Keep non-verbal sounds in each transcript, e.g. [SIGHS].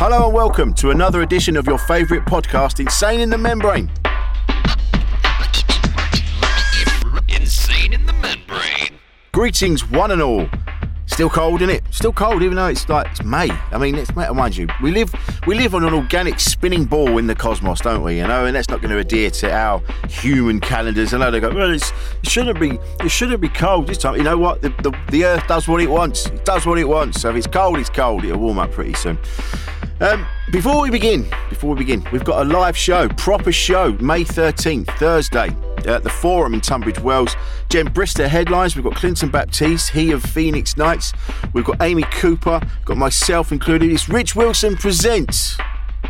Hello and welcome to another edition of your favourite podcast, Insane in the Membrane. Insane in the membrane. Greetings, one and all. Still cold, isn't it? Still cold, even though it's like it's May. I mean, it's May, mind you, we live we live on an organic spinning ball in the cosmos, don't we? You know, and that's not going to adhere to our human calendars. I know they go, well, it shouldn't be it shouldn't be cold this time. You know what? The, the the Earth does what it wants. It does what it wants. So if it's cold, it's cold. It'll warm up pretty soon. Um, before we begin, before we begin, we've got a live show, proper show, May 13th, Thursday, at the Forum in Tunbridge Wells. Jen Brister headlines. We've got Clinton Baptiste, he of Phoenix Nights. We've got Amy Cooper, got myself included. It's Rich Wilson presents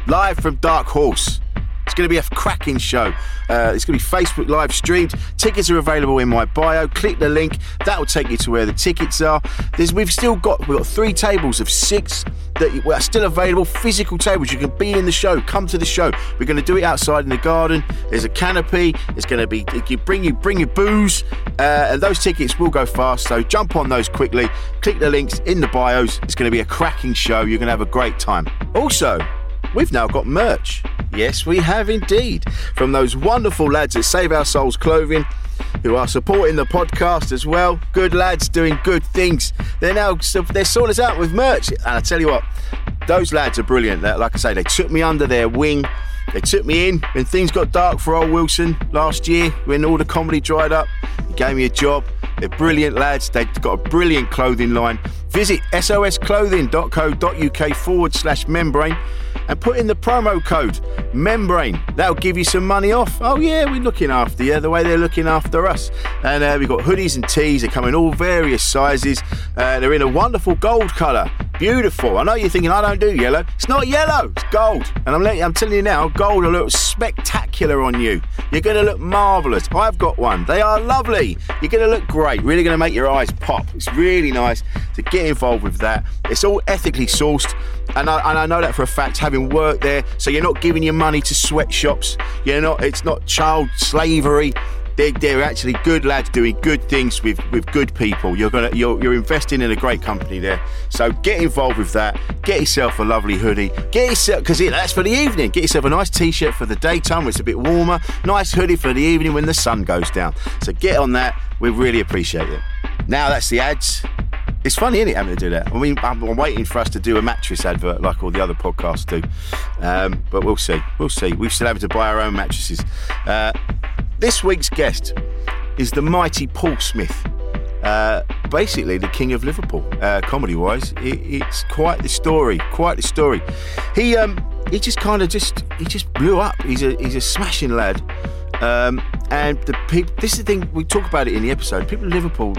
live from Dark Horse. It's going to be a cracking show. Uh, it's going to be Facebook live streamed. Tickets are available in my bio. Click the link. That will take you to where the tickets are. There's, we've still got we've got three tables of six that are still available. Physical tables. You can be in the show. Come to the show. We're going to do it outside in the garden. There's a canopy. It's going to be you bring you bring your booze, uh, and those tickets will go fast. So jump on those quickly. Click the links in the bios. It's going to be a cracking show. You're going to have a great time. Also, we've now got merch. Yes, we have indeed. From those wonderful lads at Save Our Souls Clothing, who are supporting the podcast as well. Good lads doing good things. They're now they're sorting us out with merch, and I tell you what, those lads are brilliant. Like I say, they took me under their wing. They took me in when things got dark for old Wilson last year, when all the comedy dried up. He gave me a job. They're brilliant lads. They've got a brilliant clothing line. Visit sosclothing.co.uk forward slash membrane and put in the promo code membrane. That'll give you some money off. Oh, yeah, we're looking after you the way they're looking after us. And uh, we've got hoodies and tees. They come in all various sizes. Uh, they're in a wonderful gold colour. Beautiful. I know you're thinking I don't do yellow. It's not yellow. It's gold. And I'm, letting, I'm telling you now, gold will look spectacular on you. You're going to look marvellous. I've got one. They are lovely. You're going to look great. Really going to make your eyes pop. It's really nice to get involved with that. It's all ethically sourced. And I, and I know that for a fact, having worked there. So you're not giving your money to sweatshops. You're not. It's not child slavery. They're, they're actually good lads doing good things with, with good people. You're gonna you're, you're investing in a great company there. So get involved with that. Get yourself a lovely hoodie. Get yourself because that's for the evening. Get yourself a nice t-shirt for the daytime when it's a bit warmer. Nice hoodie for the evening when the sun goes down. So get on that. We really appreciate it. Now that's the ads. It's funny, isn't it, having to do that? I mean, I'm, I'm, waiting for us to do a mattress advert like all the other podcasts do. Um, but we'll see. We'll see. We've still having to buy our own mattresses. Uh, this week's guest is the mighty Paul Smith. Uh, basically, the king of Liverpool, uh, comedy-wise. It, it's quite the story. Quite the story. He um, he just kind of just he just blew up. He's a he's a smashing lad. Um, and the people. This is the thing we talk about it in the episode. People in Liverpool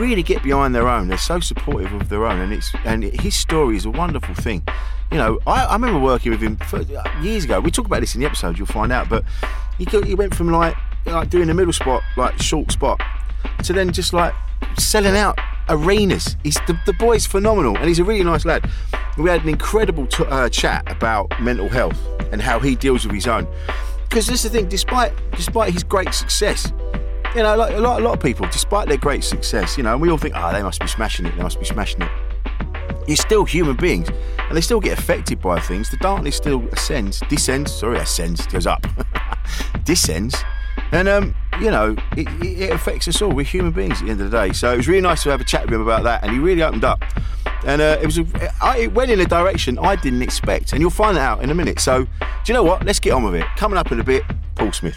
really get behind their own. They're so supportive of their own, and it's and his story is a wonderful thing. You know, I, I remember working with him for, years ago. We talk about this in the episode. You'll find out, but he he went from like like doing a middle spot, like short spot, to then just like selling out arenas. He's the, the boy's phenomenal, and he's a really nice lad. We had an incredible t- uh, chat about mental health and how he deals with his own. Because this is the thing, despite despite his great success, you know, like a lot, a lot of people, despite their great success, you know, and we all think, oh, they must be smashing it, they must be smashing it. You're still human beings, and they still get affected by things. The darkness still ascends, descends. Sorry, ascends, goes up, [LAUGHS] descends, and um, you know, it, it, affects us all. We're human beings at the end of the day. So it was really nice to have a chat with him about that, and he really opened up. and uh, it was a, I, it went in a direction I didn't expect, and you'll find that out in a minute. So, do you know what? Let's get on with it. Coming up in a bit, Paul Smith.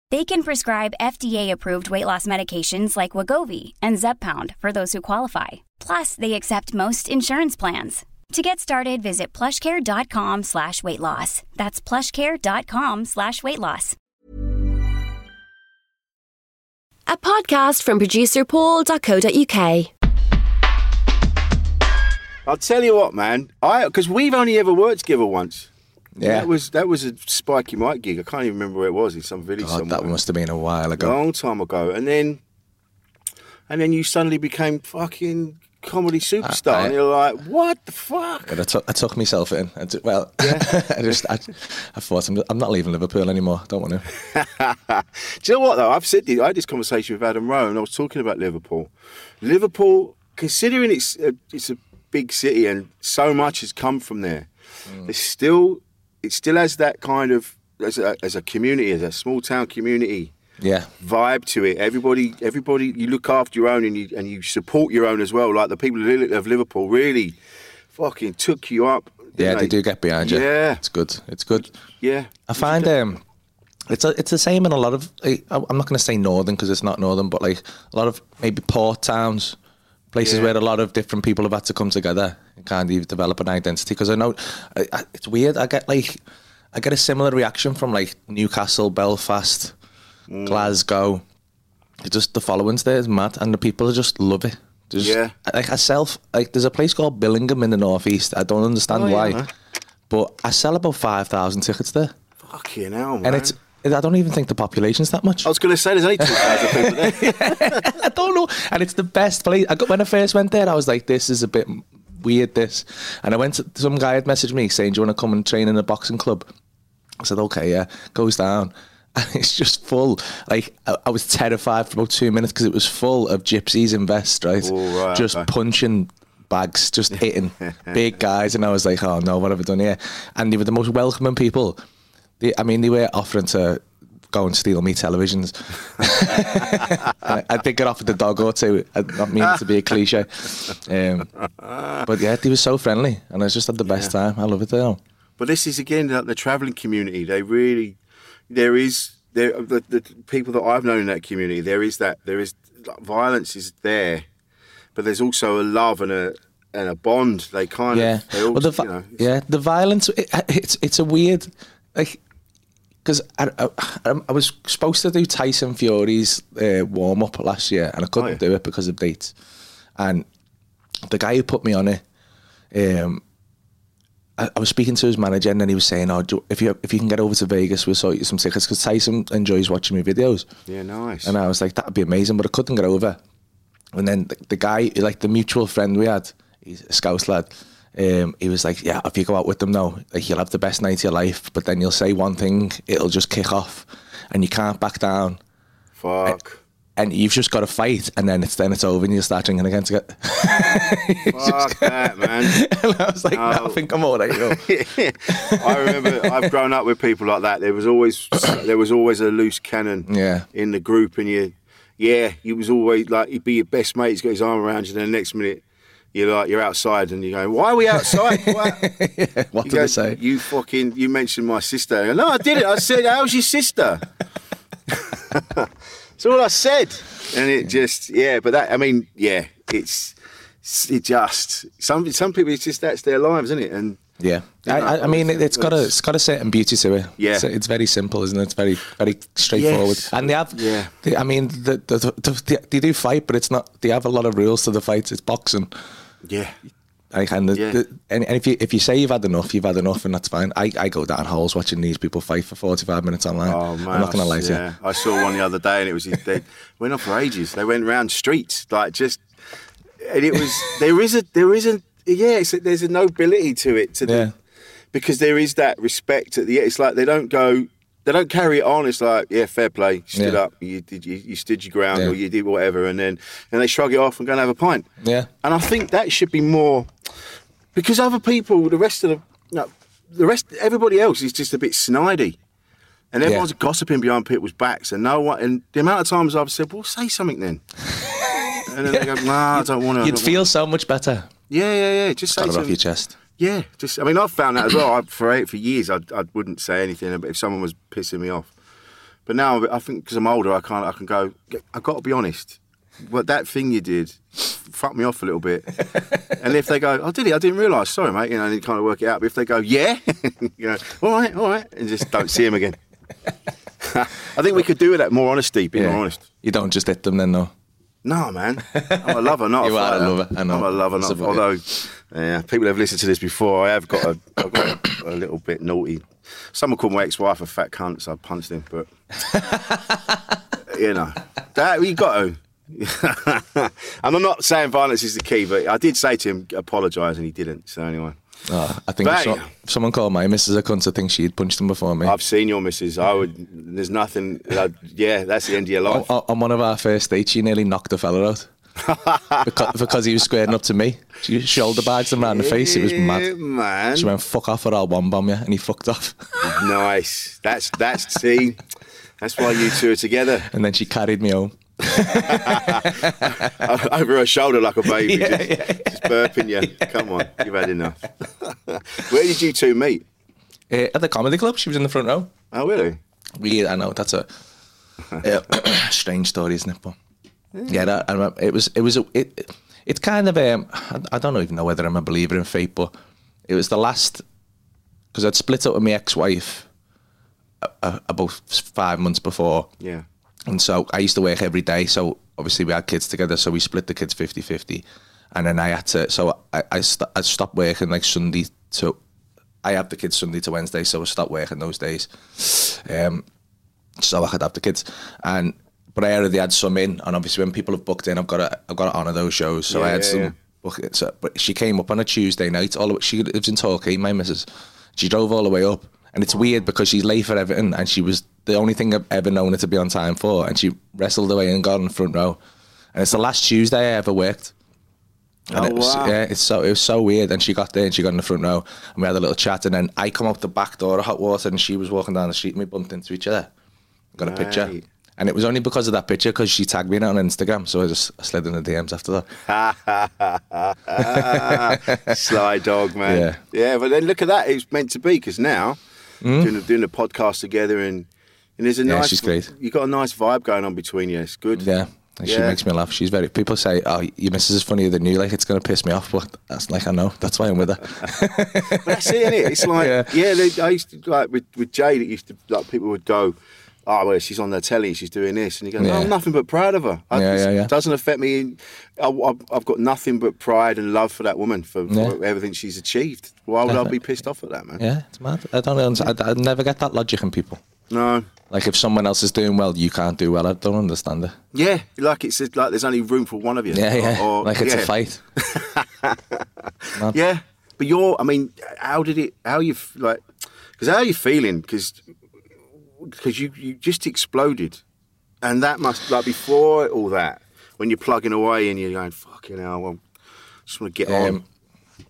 They can prescribe FDA-approved weight loss medications like Wegovy and Zepbound for those who qualify. Plus, they accept most insurance plans. To get started, visit plushcare.com slash weight loss. That's plushcare.com slash weight loss. A podcast from producer paul.co.uk. I'll tell you what, man. I because we've only ever worked together once. Yeah. that was that was a Spiky Mike gig. I can't even remember where it was in some village God, somewhere. that must have been a while ago. a long time ago. And then, and then you suddenly became fucking comedy superstar. I- and you're like, what the fuck? But I took, I took myself in. I well, [LAUGHS] I just, I, I thought I'm, I'm not leaving Liverpool anymore. Don't want to. [LAUGHS] Do you know what though? I've said this, I had this conversation with Adam Rowe, and I was talking about Liverpool. Liverpool, considering it's a, it's a big city and so much has come from there, mm. it's still it still has that kind of as a, as a community, as a small town community Yeah, vibe to it. Everybody, everybody, you look after your own and you and you support your own as well. Like the people of Liverpool really fucking took you up. yeah, they do get behind you. Yeah. it's good. It's good. Yeah, I find um, it's a, it's the same in a lot of. I- I'm not going to say northern because it's not northern, but like a lot of maybe port towns, places Yeah. where a lot of different people have had to come together and kind of develop an identity. Because I know I, I, it's weird. I get like I get a similar reaction from like Newcastle, Belfast, Mm. Glasgow. It's just the following's there is mad, and the people just love it. Just, Yeah. Like I self, like there's a place called Billingham in the northeast. I don't understand Oh, why, man. but I sell about five thousand tickets there fucking hell, man. and it's I don't even think the population's that much. I was going to say there's only two thousand people there. [LAUGHS] I don't know, and it's the best place. I got when I first went there, I was like, "This is a bit weird." This, and I went. To, some guy had messaged me saying, "Do you want to come and train in a boxing club?" I said, "Okay, yeah." Goes down, [LAUGHS] and it's just full. Like I, I was terrified for about two minutes because it was full of gypsies in vests, right? Oh, right, just okay. punching bags, just hitting [LAUGHS] big guys, and I was like, "Oh no, what have I done here?" And they were the most welcoming people. They, I mean, they were offering to go and steal me televisions. I, I did get offered the dog or two. I not meaning to be a cliche, um, but yeah, he was so friendly, and I just had the best time. I love it there. But this is again like the travelling community. They really, there is there the, the people that I've known in that community. There is that there is like, violence is there, but there's also a love and a and a bond. They kind Yeah, of they all, well, the, you know, yeah, the violence. It, it's it's a weird like because I, I, I was supposed to do Tyson Fury's uh, warm up last year, and I couldn't Oh, yeah. do it because of dates. And the guy who put me on it, um, I, I was speaking to his manager, and then he was saying, "Oh, do, if you if you can get over to Vegas, we'll sort you some tickets because Tyson enjoys watching my videos." Yeah, nice. And I was like, "That'd be amazing," but I couldn't get over. And then the, the guy, like the mutual friend we had, he's a Scouse lad. Um, he was like, "Yeah, if you go out with them now, like you'll have the best night of your life, but then you'll say one thing, it'll just kick off, and you can't back down." Fuck. and you've just got to fight, and then it's then it's over, and you start drinking again to get. [LAUGHS] Fuck that, man. [LAUGHS] and I was like, no, I think I'm all right. [LAUGHS] yo." I remember I've grown up with people like that. There was always [CLEARS THROAT] there was always a loose cannon Yeah. in the group, and you, yeah, he was always like he'd be your best mate. He's got his arm around you, and then the next minute you're like you're outside, and you're going, "Why are we outside?" [LAUGHS] Why? What did go, I say? You fucking you mentioned my sister. I go, no, I did it. I said, "How's your sister?" [LAUGHS] That's all I said, and it just yeah. But that I mean, yeah, it's it just some some people it's just that's their lives, isn't it? And Yeah, I, I, I mean, it, it's got a it's got a certain beauty to it. Yeah. it's, it's very simple, isn't it? It's very very straightforward. Yes. And they have, Yeah. they, I mean, the, the, the, the, they do fight, but it's not. They have a lot of rules to the fights. It's boxing. Yeah, Like, and, the, Yeah. and, and if you if you say you've had enough, you've had enough, and that's fine. I, I go down holes watching these people fight for forty five minutes online. Oh man, I'm not gonna lie to yeah. I saw one the other day, and it was they [LAUGHS] went on for ages. They went around streets, like just, and it was there is a there is a yeah, it's, there's a nobility to it to you. Yeah, the because there is that respect at the It's like they don't go. They don't carry it on. It's like, yeah, fair play. You stood Yeah. up. You did. You, you stood your ground, Yeah. or you did whatever, and then and they shrug it off and go and have a pint. yeah, And I think that should be more because other people, the rest of the, no, the rest, everybody else is just a bit snidey, and everyone's gossiping behind people's backs, and no one. And the amount of times I've said, "Well, say something then," [LAUGHS] and then they go, "Nah, I don't want to." you'd feel so much better. yeah, yeah, yeah. Just say it off your chest. Yeah, just. I mean, I've found that as well. I, for eight, for years, I I wouldn't say anything if someone was pissing me off. But now I think because I'm older, I can't. I can go. I've got to be honest. What that thing you did fucked me off a little bit. [LAUGHS] and if they go, "Oh, did he? I didn't realise. Sorry, mate." You know, and you kind of work it out. But if they go, "Yeah," [LAUGHS] you know, all right, all right, and just don't see him again. [LAUGHS] I think we could do with that more honesty. Being more honest. You don't just hit them then, no. No, man. I'm a lover, not You a are a lover, I know. I'm a lover, not. A- Although, yeah, people have listened to this before. I have got a, I've got a, a little bit naughty. Someone called my ex-wife a fat cunt, so I punched him. But you know, that you got to. [LAUGHS] and I'm not saying violence is the key, but I did say to him, apologise, and he didn't. So anyway, Oh, I think if, so, if someone called my missus a cunt, I think she'd punched him before me. I've seen your missus. I would. There's nothing. yeah, that's the end of your life. on, on one of our first dates, she nearly knocked a fella out [LAUGHS] because, because he was squaring up to me. She shoulder bags him around the face. It was mad. man. She went, "Fuck off, or I'll bomb bomb you," and he fucked off. [LAUGHS] Nice. That's that's see. That's why you two are together. And then she carried me home. [LAUGHS] over her shoulder like a baby, Yeah, just, yeah, just burping you. Come on, you've had enough. Where did you two meet? Uh, at the comedy club, she was in the front row. Oh, really? Weird, I know that's a uh, [COUGHS] strange story, isn't it? But yeah, that, remember, it was it was a, it. It's kind of um, I, I don't even know whether I'm a believer in fate, but it was the last because I'd split up with my ex-wife uh, about five months before, Yeah. and so I used to work every day. So obviously we had kids together, so we split the kids 50-50. and then I had to. So I I, st- I stopped working like Sunday to. I had the kids Sunday to Wednesday, so I stopped working those days. Um, so I could have the kids, and but I already had some in, and obviously when people have booked in, I've got to I've got to honour those shows. So Yeah, I had yeah, some. So, but she came up on a Tuesday night. All the, she lives in Torquay, my missus. She drove all the way up, and it's weird because she's late for everything, and she was the only thing I've ever known her to be on time for, and she wrestled away and got in the front row. And it's the last Tuesday I ever worked. And Oh, it was, wow. yeah, it's so it was so weird. And she got there and she got in the front row and we had a little chat. And then I come out the back door of hot water and she was walking down the street and we bumped into each other. Got a picture. And it was only because of that picture because she tagged me in it on Instagram. So I just I slid in the DMs after that. [LAUGHS] Sly dog, man. Yeah. Yeah, but then look at that. It's meant to be because now hmm? doing, the, doing the podcast together and and there's a? Yeah, nice. she's great. You got a nice vibe going on between you. It's good. Yeah. And she Yeah. makes me laugh. She's very. People say, "Oh, your missus is funnier than you." Like it's gonna piss me off, but that's like I know. That's why I'm with her. [LAUGHS] That's it, innit? It's like, [LAUGHS] Yeah. yeah, they, I used to like with with Jade. It used to like people would go, oh, well, she's on the telly, she's doing this. And he goes, oh, Yeah. oh, I'm nothing but proud of her. I- Yeah, yeah, yeah. It doesn't affect me. I, I've- I've got nothing but pride and love for that woman, for, for everything she's achieved. Why would I be pissed off at that, man? Yeah, it's mad. I don't understand. I, I never get that logic in people. No. Like if someone else is doing well, you can't do well. I don't understand it. Yeah, like it's like there's only room for one of you. Yeah, yeah. Or- or- like it's yeah. a fight. [LAUGHS] Yeah, but you're. I mean, how did it? How you like? Because how are you feeling? Because because you you just exploded, and that must like before all that when you're plugging away and you're going fucking hell. Well, just want to get on. Um,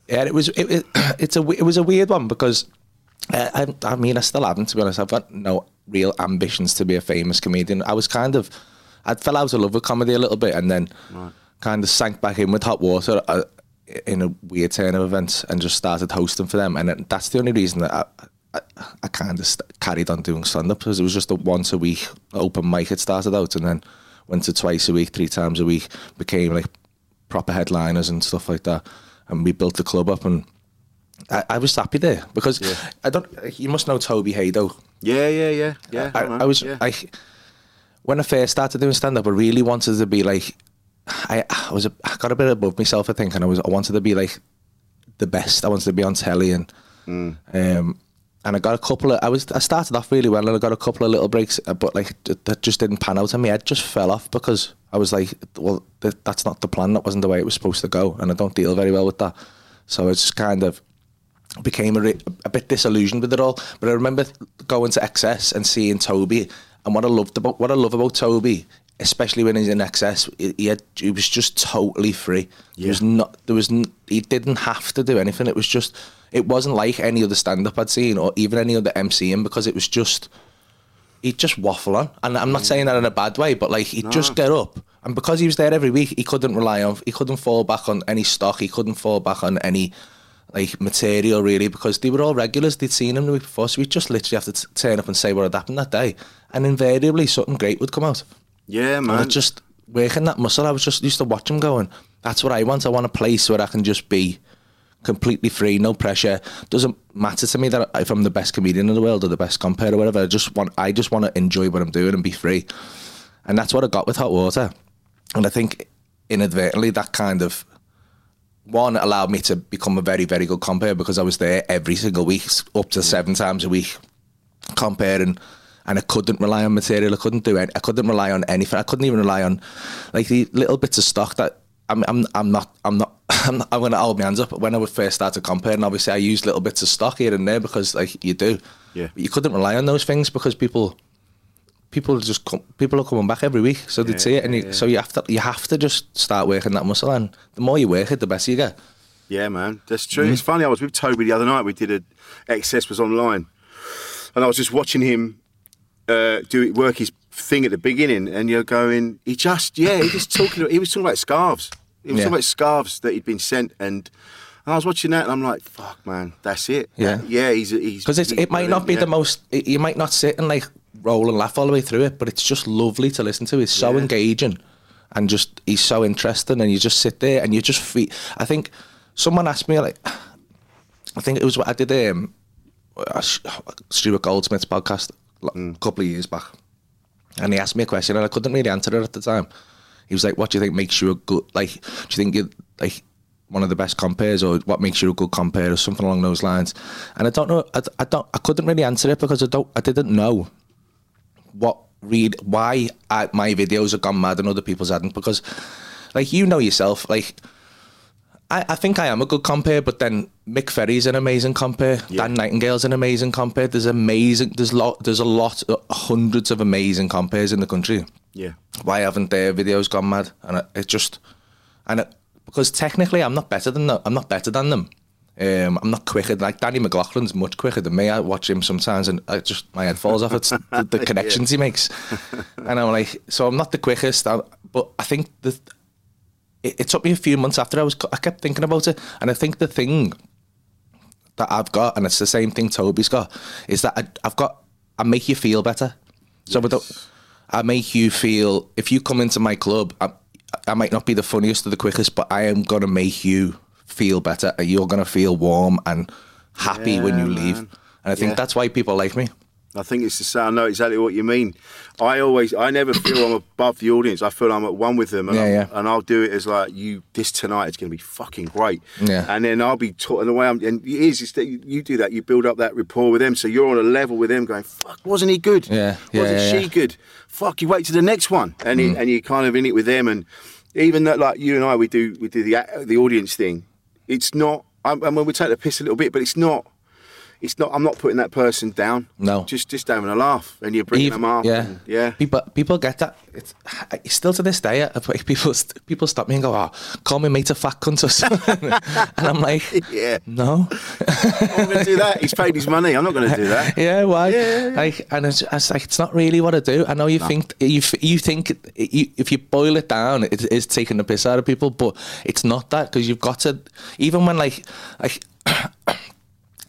yeah, it was. It, it, [CLEARS THROAT] it's a. It was a weird one because uh, I, I mean, I still haven't. To be honest, I've got no real ambitions to be a famous comedian. I was kind of, I fell out of love with comedy a little bit, and then kind of sank back in with hot water uh, in a weird turn of events, and just started hosting for them. And that's the only reason that I. I, I kind of st- carried on doing stand up because it was just a once a week open mic. It started out and then went to twice a week, three times a week, became like proper headliners and stuff like that. And we built the club up, and I, I was happy there because I don't. You must know Toby Hadoke. yeah, yeah, yeah, yeah. I, man, I was yeah. I when I first started doing stand up, I really wanted to be like I, I was a, I got a bit above myself, I think, and I was I wanted to be like the best. I wanted to be on telly and Mm. um and I got a couple of I was I started off really well and I got a couple of little breaks, uh, but like that just didn't pan out, and my head just fell off because I was like, well, th- that's not the plan. That wasn't the way it was supposed to go, and I don't deal very well with that. So it's just kind of became a, re- a bit disillusioned with it all. But I remember going to XS and seeing Toby, and what I loved about what I love about Toby, especially when he's in XS, he, he, had, he was just totally free. There was not there was n- he didn't have to do anything. It was just it wasn't like any other stand up I'd seen or even any other MCing because it was just he'd just waffle on. And I'm not saying that in a bad way, but like he'd just get up. And because he was there every week, he couldn't rely on, he couldn't fall back on any stock. He couldn't fall back on any like material really because they were all regulars. They'd seen him the week before. So we'd just literally have to t- turn up and say what had happened that day. And invariably something great would come out. yeah, man. Just working that muscle, I was just used to watch him going, that's what I want. I want a place where I can just be completely free, no pressure. Doesn't matter to me that if I'm the best comedian in the world or the best compare or whatever. I just want I just want to enjoy what I'm doing and be free. And that's what I got with hot water. And I think inadvertently that kind of one allowed me to become a very, very good compare because I was there every single week, up to seven times a week, comparing. And I couldn't rely on material. I couldn't do it. I couldn't rely on anything. I couldn't even rely on like the little bits of stock that I'm. I'm. I'm not. I'm not. [LAUGHS] I'm, not, I'm going to hold my hands up. When I would first start to compare, and obviously I used little bits of stock here and there because like you do. Yeah. But you couldn't rely on those things because people people just come, people are coming back every week, so they'd see it, and you, so you have to you have to just start working that muscle, and the more you work it, the better you get. Yeah, man, that's true. Mm-hmm. It's funny. I was with Toby the other night. We did a XS was online, and I was just watching him uh, do work his thing at the beginning, and you're going, he just yeah, he just talking. He was talking about scarves. He was Yeah. about scarves that he'd been sent, and, and I was watching that, and I'm like, fuck, man, that's it. Yeah. That- yeah, he's he's Because it might not be brilliant, the most. it- You might not sit and like roll and laugh all the way through it, but it's just lovely to listen to. It's so Yeah. engaging, and just he's so interesting, and you just sit there and you just feel. I think someone asked me like, I think it was what I did. Um, Stuart Goldsmith's podcast Mm. a couple of years back, and he asked me a question, and I couldn't really answer it at the time. He was like, "What do you think makes you a good like? Do you think you like?" One of the best compares, or what makes you a good compare, or something along those lines. And I don't know. I, I don't. I couldn't really answer it because I don't. I didn't know what read why I, my videos have gone mad and other people's hadn't because like you know yourself like I, I think I am a good compare but then Mick Ferry's an amazing compare. Dan Nightingale's an amazing compare. There's amazing there's lot there's a lot uh, hundreds of amazing compares in the country. Yeah, why haven't their videos gone mad? And it, it just and it, because technically I'm not better than them I'm not better than them. Um, I'm not quicker like Danny McLaughlin's much quicker than me. I watch him sometimes and I just my head falls off. It's [LAUGHS] the, the connections he makes. And I'm like so I'm not the quickest I, but I think the it, it took me a few months after I was I kept thinking about it and I think the thing that I've got and it's the same thing Toby's got is that I, I've got I make you feel better. So I don't I make you feel if you come into my club I, I might not be the funniest or the quickest but I am gonna make you feel better and you're gonna feel warm and happy when Yeah, you leave and I think Yeah. that's why people like me I think it's the same. I know exactly what you mean. I always, I never feel I'm above the audience. I feel I'm at one with them, and, Yeah, yeah. and I'll do it as like you. This tonight is going to be fucking great. Yeah. and then I'll be taught in the way I'm. And it is, it's that you, you do that. You build up that rapport with them, so you're on a level with them. Going, fuck, wasn't he good? Yeah, yeah, wasn't she. Mm. good? Fuck, you wait to the next one, and you, and you're kind of in it with them, and even that, like you and I, we do we do the the audience thing. It's not. I, I mean, we take the piss a little bit, but it's not. It's not. I'm not putting that person down. No. just just having a laugh, and you're bringing Even- them up. Yeah, and- yeah. People people get that. It's still to this day. Uh, [LAUGHS] people people stop me and go, "Oh, call me mate a fat cunt or something," and I'm like, [LAUGHS] Yeah, "No, I'm going to do that. He's paid his money. I'm not going to do that. [LAUGHS] yeah, why?" Yeah. Like, and it's, it's like it's not really what I do. I know you think you you think you, if you boil it down, it is taking the piss out of people, but it's not that because you've got to. Even when like like.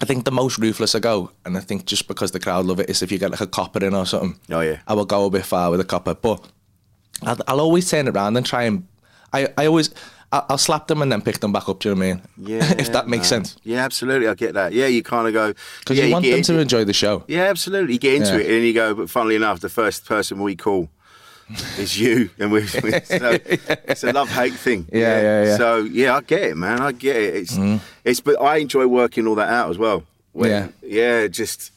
I think the most ruthless I go, and I think just because the crowd love it, is if you get like a copper in or something. Oh, yeah. I will go a bit far with a copper, but I'll, I'll always turn it around and try and I, I always I'll, I'll slap them and then pick them back up. Do you know what I mean? Yeah, [LAUGHS] if that makes man. sense, Yeah, absolutely. I get that. Yeah, you kind of go because yeah, you want them to enjoy the show. Yeah, absolutely. You get into Yeah. it, and then you go. But funnily enough, the first person we call is you, and we. we [LAUGHS] so it's a love hate thing. Yeah, yeah, yeah. So yeah, I get it, man. I get it. It's mm. it's, but I enjoy working all that out as well. When- Yeah. yeah. Just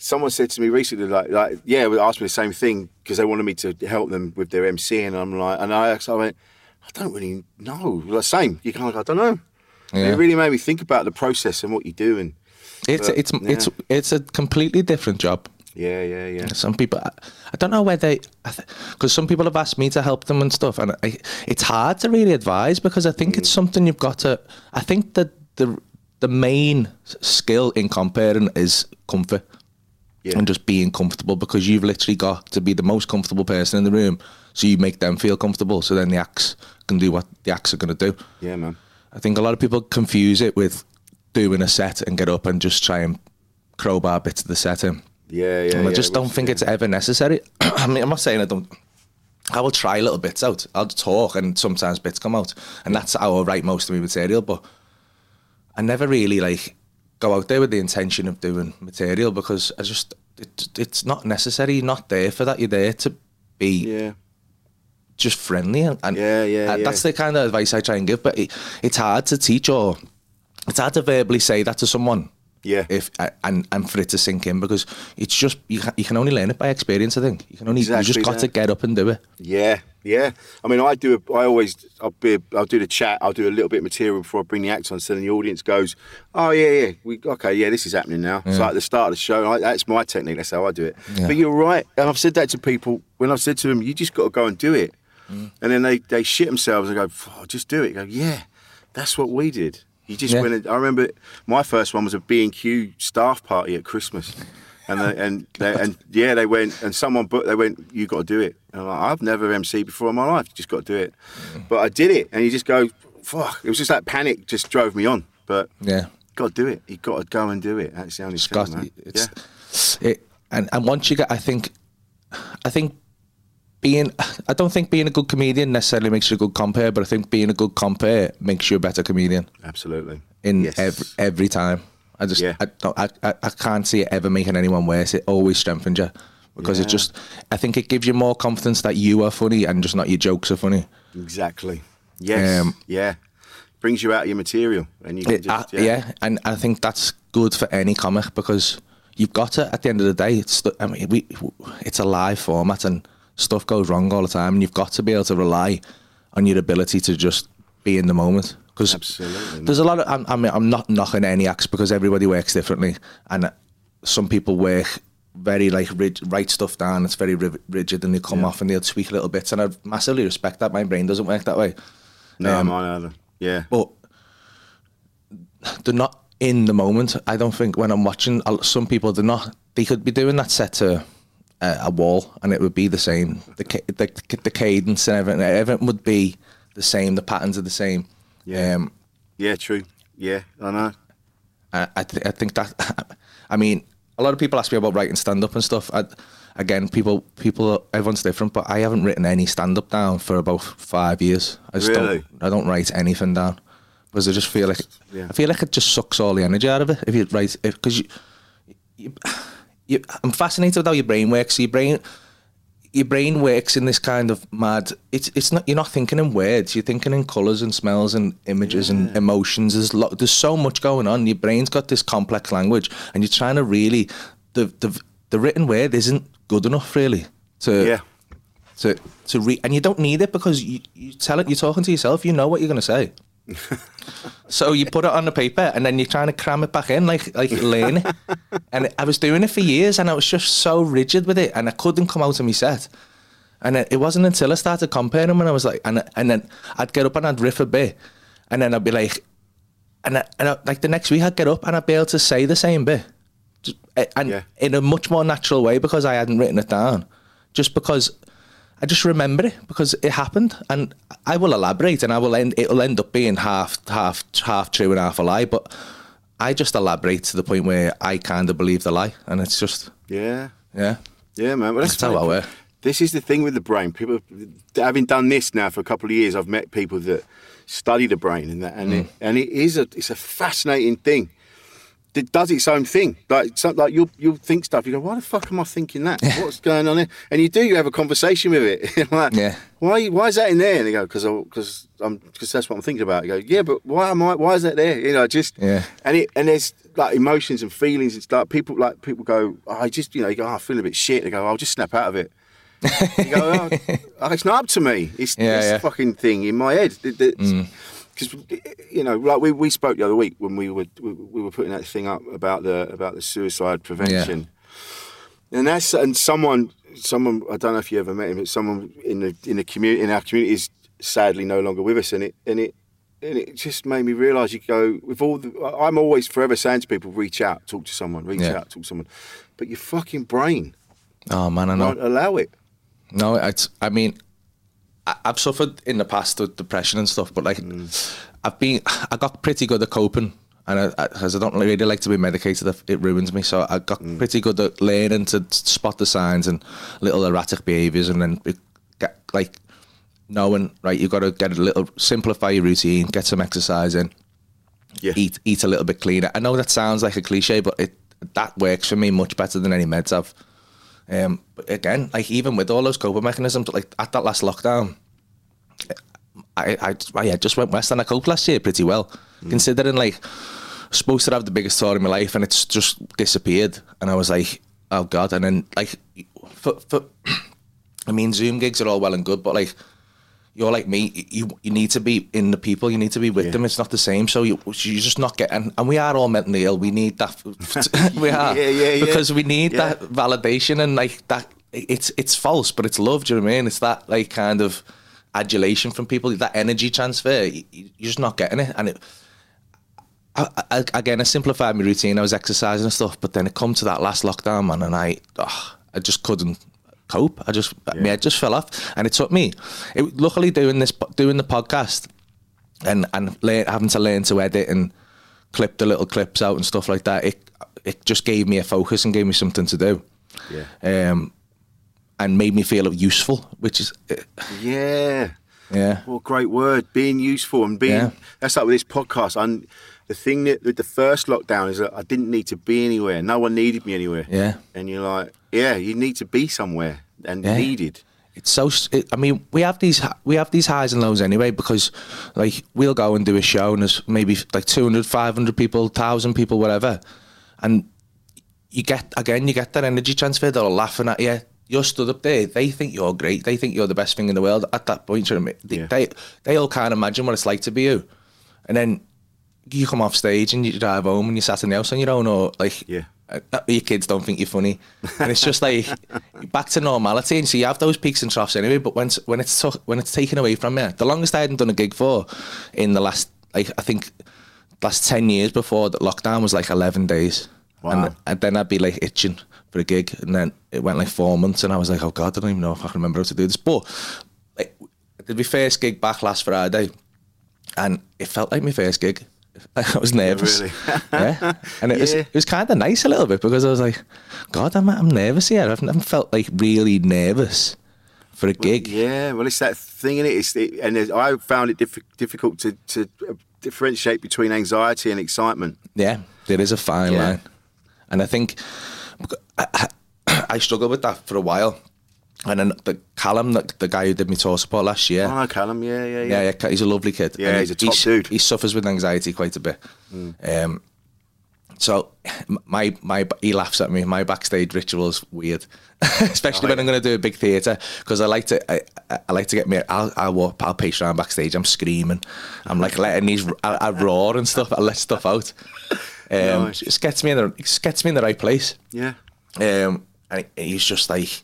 someone said to me recently, like, like yeah, they asked me the same thing because they wanted me to help them with their MC, and I'm like, and I, so I went, I don't really know. Like, same. You kind of go, I don't know. Yeah. It really made me think about the process and what you do, and It's But, it's yeah. it's it's a completely different job. Yeah, yeah, yeah. Some people, I, I don't know where they, because some people have asked me to help them and stuff, and I, it's hard to really advise because I think it's Mm. something you've got to. I think that the the main skill in comparing is comfort Yeah. and just being comfortable because you've literally got to be the most comfortable person in the room, so you make them feel comfortable, so then the acts can do what the acts are going to do. Yeah, man. I think a lot of people confuse it with doing a set and get up and just try and crowbar bits of the set in. Yeah, yeah. and I yeah, just don't think it's ever necessary. [CLEARS THROAT] I mean, I'm not saying I don't. I will try little bits out. I'll talk, and sometimes bits come out, and that's how I write most of my material. But I never really like go out there with the intention of doing material because I just it, it's not necessary. You're not there for that. You're there to be Yeah. just friendly, and, and Yeah, yeah, yeah. that's the kind of advice I try and give. But it, it's hard to teach, or it's hard to verbally say that to someone. Yeah. If and and for it to sink in because it's just you can, you can only learn it by experience. I think you can only you just got that. to get up and do it. Yeah, yeah. I mean, I do. A, I always. I'll be. I'll do the chat. I'll do a little bit of material before I bring the act on, so then the audience goes, "Oh yeah, yeah. We okay. Yeah, this is happening now." It's like at the start of the show. I, that's my technique. That's how I do it. Yeah. But you're right, and I've said that to people when I've said to them, "You just got to go and do it," Mm. and then they they shit themselves and go, oh, "Just do it." You go, yeah, that's what we did. You just Yeah. went. And, I remember my first one was a B and Q staff party at Christmas. And they, and they, [LAUGHS] and yeah, they went and someone booked. They went, "You got to do it." And I'm like, "I've never MC before in my life. You just got to do it." Mm. But I did it, and you just go, "Fuck!" It was just that panic just drove me on. But Yeah, got to do it. You got to go and do it. That's the only it's thing, got man. it's yeah. it and and once you get, I think, I think being I don't think being a good comedian necessarily makes you a good compare, but I think being a good compare makes you a better comedian absolutely. in Yes. every every time. I just Yeah. I, don't, I I can't see it ever making anyone worse. It always strengthens you because it just I think it gives you more confidence that you are funny and just not your jokes are funny. Exactly. Yes. Um, yeah. Brings you out of your material, and you It- just uh, yeah. and I think that's good for any comic because you've got it At the end of the day, it's I mean, we, it's a live format and stuff goes wrong all the time, and you've got to be able to rely on your ability to just be in the moment. Because there's a lot of. I'm, I mean, I'm not knocking any acts because everybody works differently, and some people work very like rig, write stuff down. It's very rigid, and they come off and they'll tweak little bits, and I massively respect that. My brain doesn't work that way. No, Um, mine either. Yeah. but they're not in the moment. I don't think when I'm watching some people, they're not. They could be doing that set to uh, a wall, and it would be the same. The the, the cadence and everything, everything would be the same. The patterns are the same. Yeah. Um, Yeah. True. Yeah. I know. I I, th- I think that. [LAUGHS] I mean, a lot of people ask me about writing stand up and stuff. I, again, people people everyone's different, but I haven't written any stand up down for about five years. I just Really? don't. I don't write anything down because I just feel like Yeah. I feel like it just sucks all the energy out of it if you write it, because you, you you, I'm fascinated with how your brain works. So your brain, your brain works in this kind of mad. It's it's not you're not thinking in words. You're thinking in colours and smells and images and emotions. There's there's so much going on. Your brain's got this complex language, and you're trying to really the the the written word isn't good enough really to Yeah. to to read, and you don't need it because you, you tell it. You're talking to yourself. You know what you're going to say. [LAUGHS] so you put it on the paper, and then you're trying to cram it back in, like like learn [LAUGHS] it. And I was doing it for years, and I was just so rigid with it, and I couldn't come out of my set. And it it wasn't until I started comparing them, and I was like, and and then I'd get up and I'd riff a bit, and then I'd be like, and I, and I, like the next week I'd get up and I'd be able to say the same bit, Just- and Yeah. in a much more natural way because I hadn't written it down, just because I just remember it because it happened, and I will elaborate, and I will end. It'll end up being half, half, half true and half a lie, but I just elaborate to the point where I kind of believe the lie, and it's just Yeah. yeah, Yeah, man. Well, that's, That's how. I work. This is the thing with the brain. People, having done this now for a couple of years, I've met people that study the brain and that, and it, Mm. and it is a it's a fascinating thing. It does its own thing. Like some, like you'll you'll think stuff. You go, why the fuck am I thinking that? What's going on here? And you do. You have a conversation with it. [LAUGHS] Like, Yeah. Why why is that in there? And they go, because because I'm because that's what I'm thinking about. You go, yeah, but why am I? Why is that there? You know, just Yeah. and it and there's like emotions and feelings and stuff. People like people go, oh, I just you know, you go, oh, I feel a bit shit. They go, I'll just snap out of it. [LAUGHS] you go, oh, oh, it's not up to me. It's Yeah, this yeah. Fucking thing in my head. Mm. Because you know, like we, we spoke the other week when we were we, we were putting that thing up about the about the suicide prevention, and that's and someone someone I don't know if you ever met him, but someone in the in the community in our community is sadly no longer with us, and it and it. And it just made me realise you go with all the. I'm always forever saying to people, reach out, talk to someone, reach Yeah. out, talk to someone. But your fucking brain oh man, I know. won't allow it. No, it's. I mean, I've suffered in the past with depression and stuff, but like, mm. I've been. I got pretty good at coping, and I, I, I don't really like to be medicated, it ruins me. So I got mm. pretty good at learning to spot the signs and little erratic behaviours, and then get like knowing right. you've got to get a little simplify your routine, get some exercise in, Yeah. eat eat a little bit cleaner. I know that sounds like a cliche, but it that works for me much better than any meds have. Um, but again, like even with all those coping mechanisms, like at that last lockdown, I, I, I yeah, just went west and I coped last year pretty well, considering like supposed to have the biggest tour in my life and it's just disappeared. And I was like, oh god. And then like, for, for [CLEARS THROAT] I mean, Zoom gigs are all well and good, but like. You're like me. You you need to be in the people. You need to be with them. It's not the same. So you you just not getting. And we are all mentally ill. We need that. [LAUGHS] [LAUGHS] we are. Yeah, yeah, yeah. Because we need Yeah. that validation and like that. It's it's false, but it's love. Do you know what I mean? It's that like kind of adulation from people. That energy transfer. You, you're just not getting it. And it. I, I, again, I simplified my routine. I was exercising and stuff, but then it come to that last lockdown, man, and I, oh, I just couldn't cope. I just, my head just fell off, and it took me. It, luckily, doing this, doing the podcast, and and learn, having to learn to edit and clip the little clips out and stuff like that, it it just gave me a focus and gave me something to do. Yeah. Um, and made me feel useful, which is, uh, Yeah. yeah, What a great word, being useful and being. Yeah. That's like with this podcast. I'm, the thing that with the first lockdown is that I didn't need to be anywhere. No one needed me anywhere. yeah. And you're like, yeah, you need to be somewhere and Yeah. needed. it's so it, i mean we have these we have these highs and lows anyway because like we'll go and do a show and there's maybe like 200 500 people 1000 people whatever and you get again you get that energy transfer they're all laughing at you you're stood up there they think you're great they think you're the best thing in the world at that point you know what I mean? they, Yeah. they they all can't imagine what it's like to be you and then you come off stage and you drive home and you sat in the house on your own or like Yeah. uh, your kids don't think you're funny, and it's just like back to normality. And so you have those peaks and troughs anyway. But when it's, when it's took, when it's taken away from you, the longest I hadn't done a gig for in the last like I think last ten years before the lockdown was like eleven days, Wow. and, and then I'd be like itching for a gig, and then it went like four months, and I was like, oh god, I don't even know if I can remember how to do this. But like, I did my first gig back last Friday, and it felt like my first gig. [LAUGHS] I was nervous. really? [LAUGHS] yeah. And it was it was kind of nice a little bit because I was like, God, I'm I'm nervous here. I've never felt like really nervous for a gig. Yeah, well, it's that thing in it. It's it, and I found it diff- difficult to to uh, differentiate between anxiety and excitement. Yeah, there is a fine Yeah. line, and I think I, I [COUGHS] struggled with that for a while. And then the Callum, the, the guy who did me tour support last year, Oh, Callum, yeah, yeah, yeah. yeah, yeah, he's a lovely kid. Yeah, he's a top dude. He suffers with anxiety quite a bit. Um, so my my he laughs at me. My backstage ritual is weird, [LAUGHS] especially when I'm going to do a big theatre because I like to I, I- like to get me. I'll I'll walk. I'll pace around backstage. I'm screaming. I'm like letting these. I, I roar and stuff. I let stuff out. [LAUGHS] Um, Nice. Just gets me in the it gets me in the right place. Yeah. Um, and he's just like,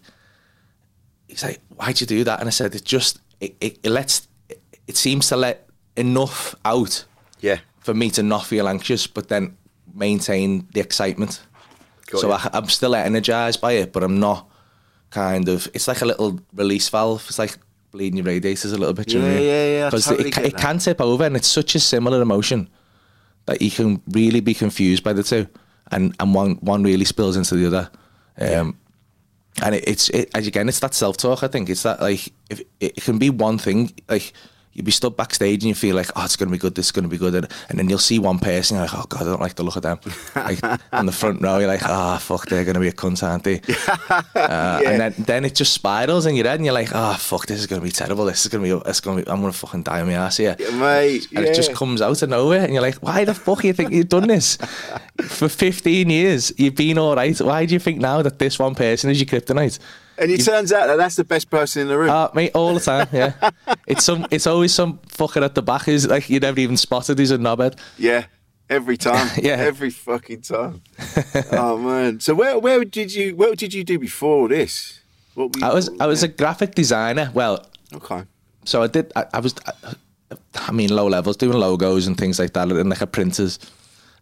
he's like, why'd you do that? And I said, it just, it, it, it lets, it, it seems to let enough out Yeah. for me to not feel anxious, but then maintain the excitement. Got so you. I, I'm still energized by it, but I'm not kind of, it's like a little release valve. It's like bleeding your radiators a little bit. you know Yeah, yeah, yeah, I 'Cause totally it, it can tip over and it's such a similar emotion that you can really be confused by the two, and and one one really spills into the other. Um, and it, it's it, as again, it's that self talk. I think it's that like if it, it can be one thing like. You'd be stood backstage and you feel like, oh, it's going to be good, this is going to be good. And, and then you'll see one person, you're like, oh, God, I don't like the look of them. like, [LAUGHS] on the front row, you're like, ah, fuck, they're going to be a cunt, aren't they? [LAUGHS] Uh, And then, then it just spirals in your head and you're like, oh, fuck, this is going to be terrible. This is going to be, it's going to be, I'm going to fucking die on my ass here. Yeah, mate. And it just comes out of nowhere, and you're like, "Why the fuck do you think you've done this [LAUGHS] for 15 years? You've been all right. Why do you think now that this one person is your kryptonite?" And it turns out that that's the best person in the room. Uh, mate, all the time, yeah. [LAUGHS] it's some, it's always some fucker at the back who's like you never even spotted. He's a knobhead. yeah. Every time. [LAUGHS] Yeah. Every fucking time. [LAUGHS] oh man. So where where did you what did you do before this? What were you, I was, I was a graphic designer. Well, Okay. so I did. I, I was, I, I mean, low levels, doing logos and things like that, and like a printers.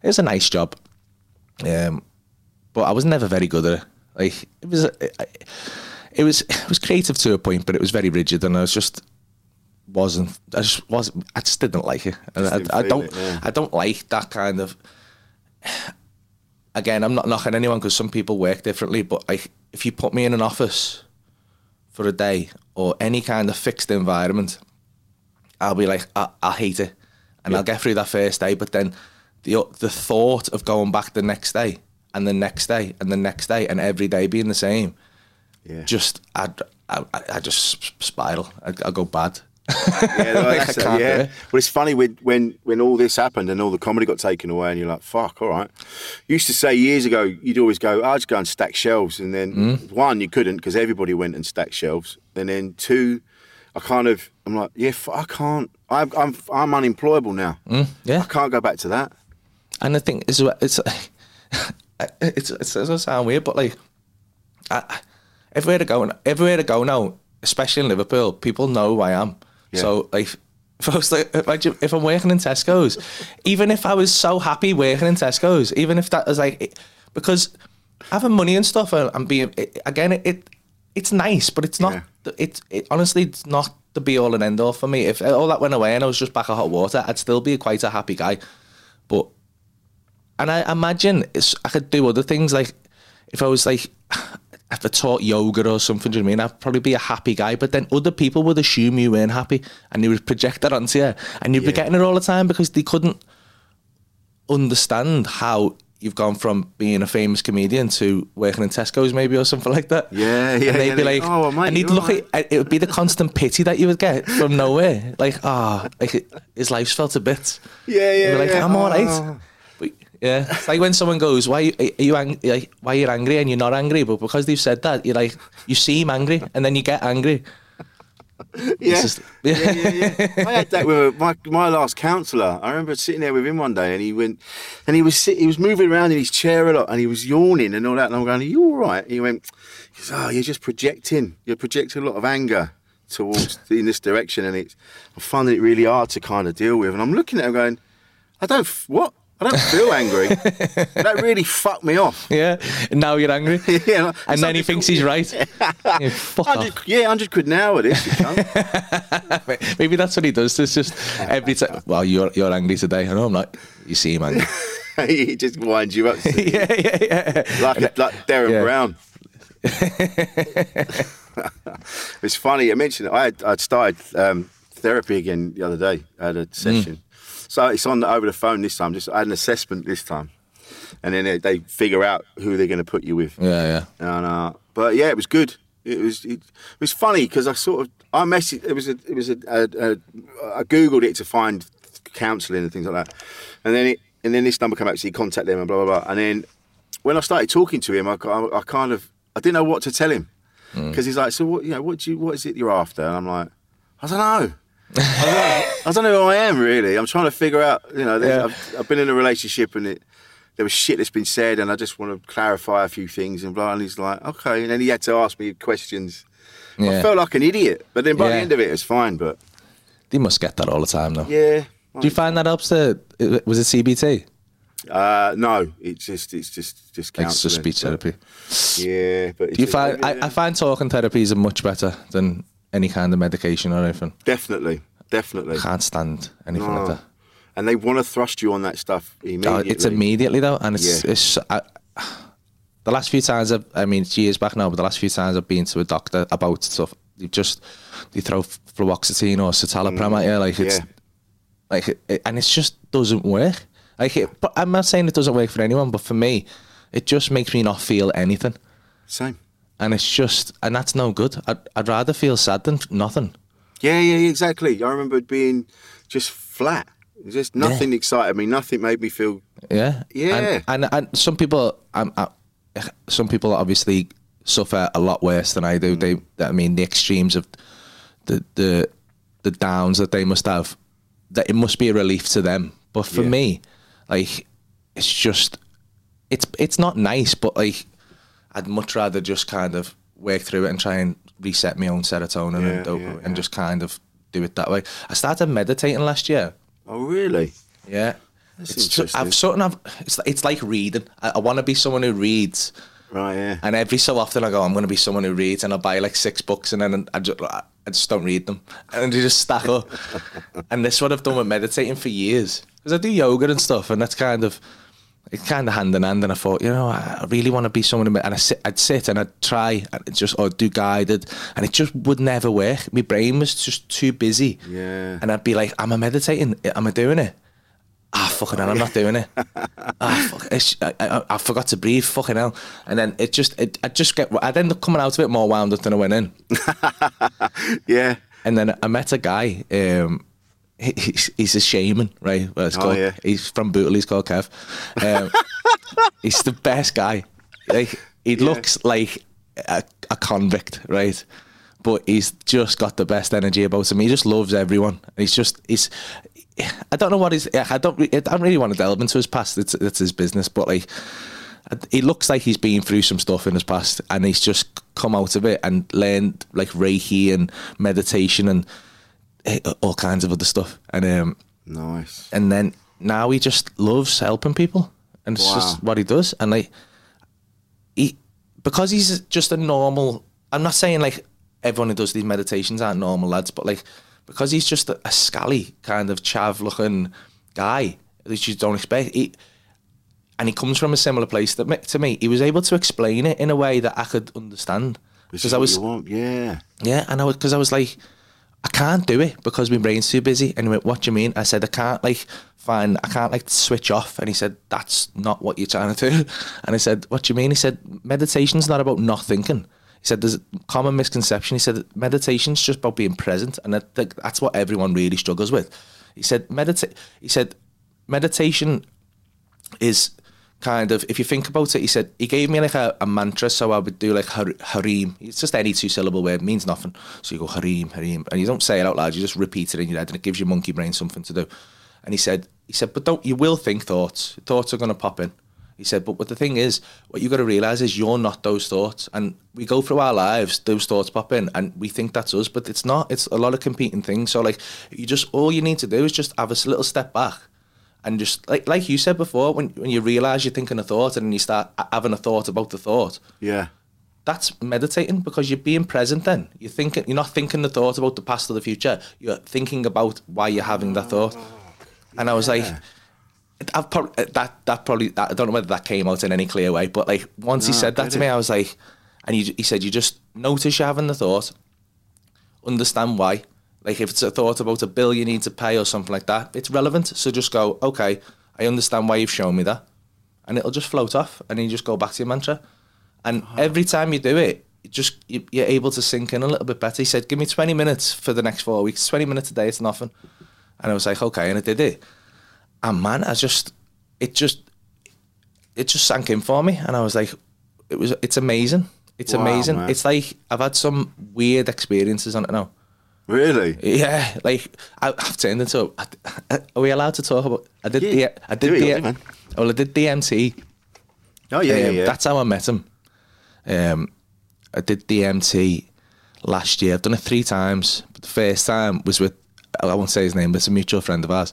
It was a nice job, um, but I was never very good at it. Like it was, it, it was, it was creative to a point, but it was very rigid, and I was just wasn't. I just wasn't. I just didn't like it. Didn't I, I don't. it, yeah. I don't like that kind of. Again, I'm not knocking anyone because some people work differently, but like if you put me in an office for a day or any kind of fixed environment, I'll be like, I, I hate it, and I'll get through that first day. But then the the thought of going back the next day and the next day and the next day and every day being the same, Yeah. just I I, I just spiral. I, I go bad. Yeah, [LAUGHS] no, Like, that's I can't do yeah. it. Well, it's funny when, when when all this happened and all the comedy got taken away, and you're like, "Fuck, all right." You used to say years ago, you'd always go, "I'll just go and stack shelves," and then Mm. one, you couldn't because everybody went and stacked shelves, and then two, I kind of, I'm like, "Yeah, I can't. I'm I'm I'm unemployable now. Mm, yeah. I can't go back to that." And I think it's it's [LAUGHS] it's it's, it's, sound weird, but like I, everywhere to go, and everywhere to go now, especially in Liverpool, people know who I am. Yeah. So like. [LAUGHS] If, like, if I'm working in Tesco's, even if I was so happy working in Tesco's, even if that was like, because having money and stuff and, and being it, again, it, it it's nice, but it's not. Yeah. It it honestly it's not the be all and end all for me. If all that went away and I was just back at hot water, I'd still be quite a happy guy. But and I imagine it's, I could do other things like if I was like [SIGHS] if I taught yoga or something, do you know what I mean? I'd probably be a happy guy, but then other people would assume you weren't happy and they would project that onto you and you'd be getting it all the time because they couldn't understand how you've gone from being a famous comedian to working in Tesco's maybe or something like that. Yeah, yeah, And they'd yeah, be they- like, "Oh, mate, and you'd you're look at it would be the constant pity that you would get from nowhere. Like, ah, like his life's felt to bits. Yeah, yeah. You'd be like, yeah. I'm all right. Yeah, it's like when someone goes, "Why are you ang- like, why you're angry?" and you're not angry, but because they've said that, you're like, you seem angry, and then you get angry. Yeah. just- yeah, yeah, yeah. I had that with my my last counsellor. I remember sitting there with him one day, and he went, and he was sit, he was moving around in his chair a lot, and he was yawning and all that. And I'm going, "Are you all right?" He went, he goes, "Oh, you're just projecting. You're projecting a lot of anger towards in this direction, and it's I'm finding it really hard to kind of deal with." And I'm looking at him going, "I don't f- what." I don't feel angry. [LAUGHS] that really fucked me off. Yeah, and now you're angry, [LAUGHS] Yeah, and then he thinks he's right. [LAUGHS] Yeah, fuck off. 100, yeah, 100 quid now at this. Maybe that's what he does. It's just every time. Well, you're you're angry today. I know I'm not. You seem angry. he just winds you up. yeah, yeah, yeah. like, a, like Derren Yeah. Brown. it's funny. I mentioned it. I had, I'd started um, therapy again the other day. I had a session. So it's on the, over the phone this time. Just I had an assessment this time. and then they, they figure out who they're going to put you with. Yeah, yeah. And uh, but yeah, it was good. It was it, it was funny because I sort of I messaged. It was a it was a, a, a I googled it to find counselling and things like that, and then it and then this number came up. So you contact them and blah blah blah. And then when I started talking to him, I, I, I kind of I didn't know what to tell him because he's like, so what you know what do you what is it you're after? And I'm like, I don't know. I, don't, I don't know who I am really. I'm trying to figure out. You know, Yeah. I've, I've been in a relationship and it there was shit that's been said, and I just want to clarify a few things and blah. And he's like, okay. And then he had to ask me questions. I felt like an idiot, but then by the end of it, it was fine. But They must get that all the time though. yeah, Do you find that helps to? Was it CBT? uh, no, it's just it's just just Like it's just speech therapy. Yeah, but Do you find? I, I find talking therapies are much better than any kind of medication or anything. definitely, definitely. Can't stand anything No. like that. And they want to thrust you on that stuff Oh, immediately. it's immediately though, and it's Yeah. it's. I, the last few times I've, I mean, it's years back now, but the last few times I've been to a doctor about stuff, you just you throw fluoxetine or citalopram mm. at you, like it's yeah. like, it, and it just doesn't work. Like, it, but I'm not saying it doesn't work for anyone, but for me, it just makes me not feel anything, Same. And it's just, and that's no good. I'd, I'd rather feel sad than nothing. Yeah, yeah, exactly. I remember being just flat. Just nothing excited me. Nothing made me feel. Yeah, Yeah. and and, and some people, um, uh, some people obviously suffer a lot worse than I do. They, I mean, the extremes of the the the downs that they must have. That it must be a relief to them, but for Yeah. me, like, it's just, it's it's not nice, but like, I'd much rather just kind of work through it and try and reset my own serotonin Yeah, and dopamine yeah, and just kind of do it that way. I started meditating last year. Oh, really? Yeah. That's It's interesting. I've sort of it's it's like reading. I, I want to be someone who reads, Right. Yeah. and every so often I go, I'm going to be someone who reads, and I buy like six books, and then I just I just don't read them, and they just stack up. [LAUGHS] and this is what I've done with meditating for years because I do yoga and stuff, and that's kind of it's kind of hand in hand. And I thought, you know, I really want to be someone, and I sit, I'd sit and I'd try, and it just or do guided, and it just would never work. My brain was just too busy. Yeah. And I'd be like, am I meditating? Am I doing it? Ah, fucking hell, I'm not doing it. [LAUGHS] ah, fuck, it's, I, I, I forgot to breathe, fucking hell. And then it just, it, I just get, I'd end up coming out of it more wound up than I went in. [LAUGHS] Yeah. And then I met a guy, um, he's, he's a shaman, right? Well, it's Oh, called, yeah. He's from Bootle, he's called Kev. Um, [LAUGHS] he's the best guy. Like, he looks like a, a convict, right? But he's just got the best energy about him. He just loves everyone. He's just, he's, I don't know what he's, I don't, I don't really want to delve into his past. It's, it's his business, but like, he looks like he's been through some stuff in his past and he's just come out of it and learned like Reiki and meditation and all kinds of other stuff. And um, Nice. and then now he just loves helping people and it's just what he does. And like he because he's just a normal I'm not saying like everyone who does these meditations aren't normal lads, but like because he's just a, a scally kind of chav looking guy that you don't expect. He, and he comes from a similar place that to me. He was able to explain it in a way that I could understand because I was. Yeah. yeah, and I was because I was like, I can't do it because my brain's too busy. And he went, "What do you mean?" I said, "I can't like find, I can't like switch off." And he said, "That's not what you're trying to do." [LAUGHS] And I said, "What do you mean?" He said, "Meditation's not about not thinking." He said, "There's a common misconception." He said, "Meditation's just about being present," and I think that's what everyone really struggles with. He said, "Meditate." He said, "Meditation is." Kind of if you think about it he said he gave me like a, a mantra so I would do like har- harim it's just any two syllable word means nothing. So you go harim harim and you don't say it out loud you just repeat it in your head and it gives your monkey brain something to do. And he said he said but don't you will think thoughts. Thoughts are going to pop in. He said but what the thing is what you got to realize is you're not those thoughts and we go through our lives those thoughts pop in and we think that's us but it's not. It's a lot of competing things. So like you just all you need to do is just have a little step back and just like like you said before, when when you realise you're thinking a thought and you start having a thought about the thought, Yeah. that's meditating because you're being present. Then you're thinking, you're not thinking the thought about the past or the future. You're thinking about why you're having that thought. And I was like, I've probably uh, that that probably I don't know whether that came out in any clear way, but like once he No, I said that to me, I was like, and he he said you just notice you're having the thought, understand why. Like if it's a thought about a bill you need to pay or something like that, it's relevant. So just go, okay, I understand why you've shown me that. and it'll just float off, and you just go back to your mantra. And ah. every time you do it, it just you, you're able to sink in a little bit better. He said, "Give me 20 minutes for the next four weeks. 20 minutes a day, it's nothing." And I was like, "Okay," and I did it. And man, I just, it just, it just sank in for me, and I was like, it was, it's amazing. It's Wow, amazing. man. It's like I've had some weird experiences on it now. Really? Yeah, like I, I've turned into. A, are we allowed to talk about? I did Yeah, the. I did do it, the. yeah, man. Well, I did DMT. Oh yeah, yeah, Um, yeah. That's how I met him. Um, I did DMT last year. I've done it three times. But the first time was with. I won't say his name, but it's a mutual friend of ours.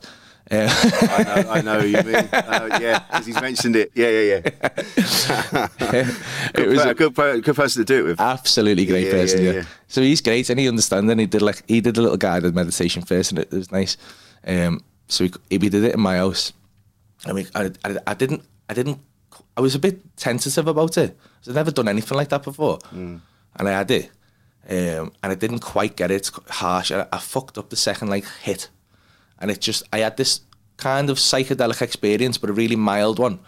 Uh, I know, I know you mean. Uh, yeah, because he's mentioned it. Yeah, yeah, yeah. [LAUGHS] it was a good, good person to do it with. absolutely great Yeah, person. yeah, Yeah, yeah. So he's great and he understands and he did like he did a little guided meditation first and it, it was nice. Um, so he, we did it in my house. I mean, I, I, I didn't, I didn't, I was a bit tentative about it. I'd never done anything like that before, and I had it, um, and I didn't quite get it. It's harsh. I, I fucked up the second like hit, and it just, I had this kind of psychedelic experience, but a really mild one.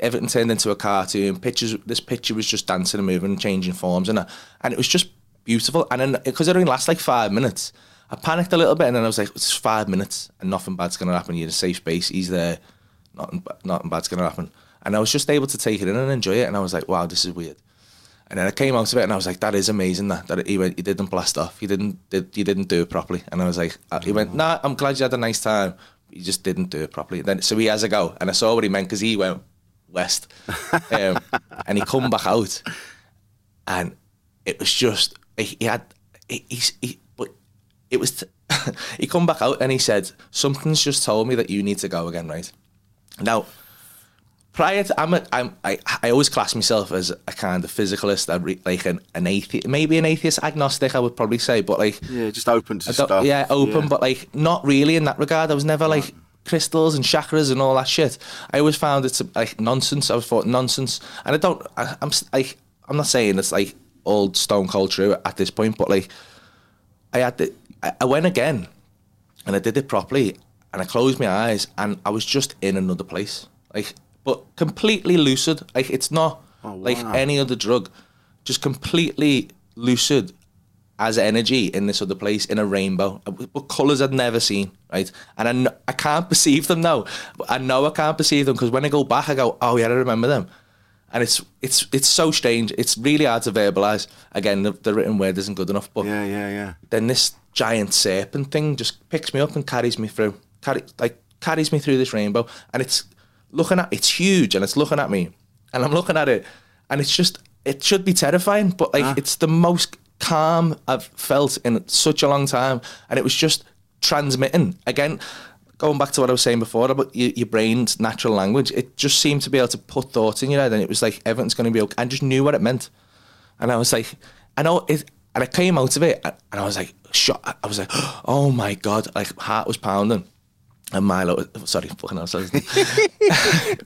Everything turned into a cartoon. Pictures, this picture was just dancing and moving, and changing forms, and and it was just beautiful. And then because it only lasts like five minutes, I panicked a little bit, and then I was like, "It's five minutes, and nothing bad's gonna happen. You're in a safe space. He's there. Nothing, nothing bad's gonna happen." And I was just able to take it in and enjoy it, and I was like, "Wow, this is weird." And then I came out of it, and I was like, "That is amazing." That that he went, he didn't blast off. He didn't, did, he didn't do it properly. And I was like, uh, he went, "Nah, I'm glad you had a nice time. He just didn't do it properly." Then so he has a go, and I saw what he meant because he went west, [LAUGHS] um, and he come back out, and it was just he, he had he, he's he, but it was [LAUGHS] he come back out and he said something's just told me that you need to go again, right? Now, prior to I'm a, I'm I, I always class myself as a kind of physicalist, re, like an, an atheist, maybe an atheist agnostic, I would probably say, but like Yeah, just open to stuff. Yeah, open, Yeah. but like not really in that regard. I was never like crystals and chakras and all that shit. I always found it's like nonsense. I was thought nonsense, and I don't. I, I'm like I'm not saying it's like old stone cold true at this point, but like I had the I, I went again, and I did it properly, and I closed my eyes, and I was just in another place, like but completely lucid. Like it's not oh, like wow. any other drug, just completely lucid as energy in this other place in a rainbow, but colours I'd never seen, right? And I, kn- I can't [LAUGHS] perceive them now. But I know I can't perceive them because when I go back, I go, oh yeah, I remember them. And it's it's it's so strange. It's really hard to verbalise. Again, the, the written word isn't good enough. But Yeah, yeah, yeah. then this giant serpent thing just picks me up and carries me through, carry like carries me through this rainbow, and it's looking at it's huge and it's looking at me, and I'm looking at it, and it's just it should be terrifying, but like ah. it's the most calm I've felt in such a long time, and it was just transmitting again. Going back to what I was saying before about your, your brain's natural language, it just seemed to be able to put thoughts in your head, and it was like everything's going to be okay. I just knew what it meant. And I was like, I know it, and I came out of it, and I was like, shot. I was like, [GASPS] oh my god, like heart was pounding. And Milo, sorry, fucking hell, sorry. [LAUGHS]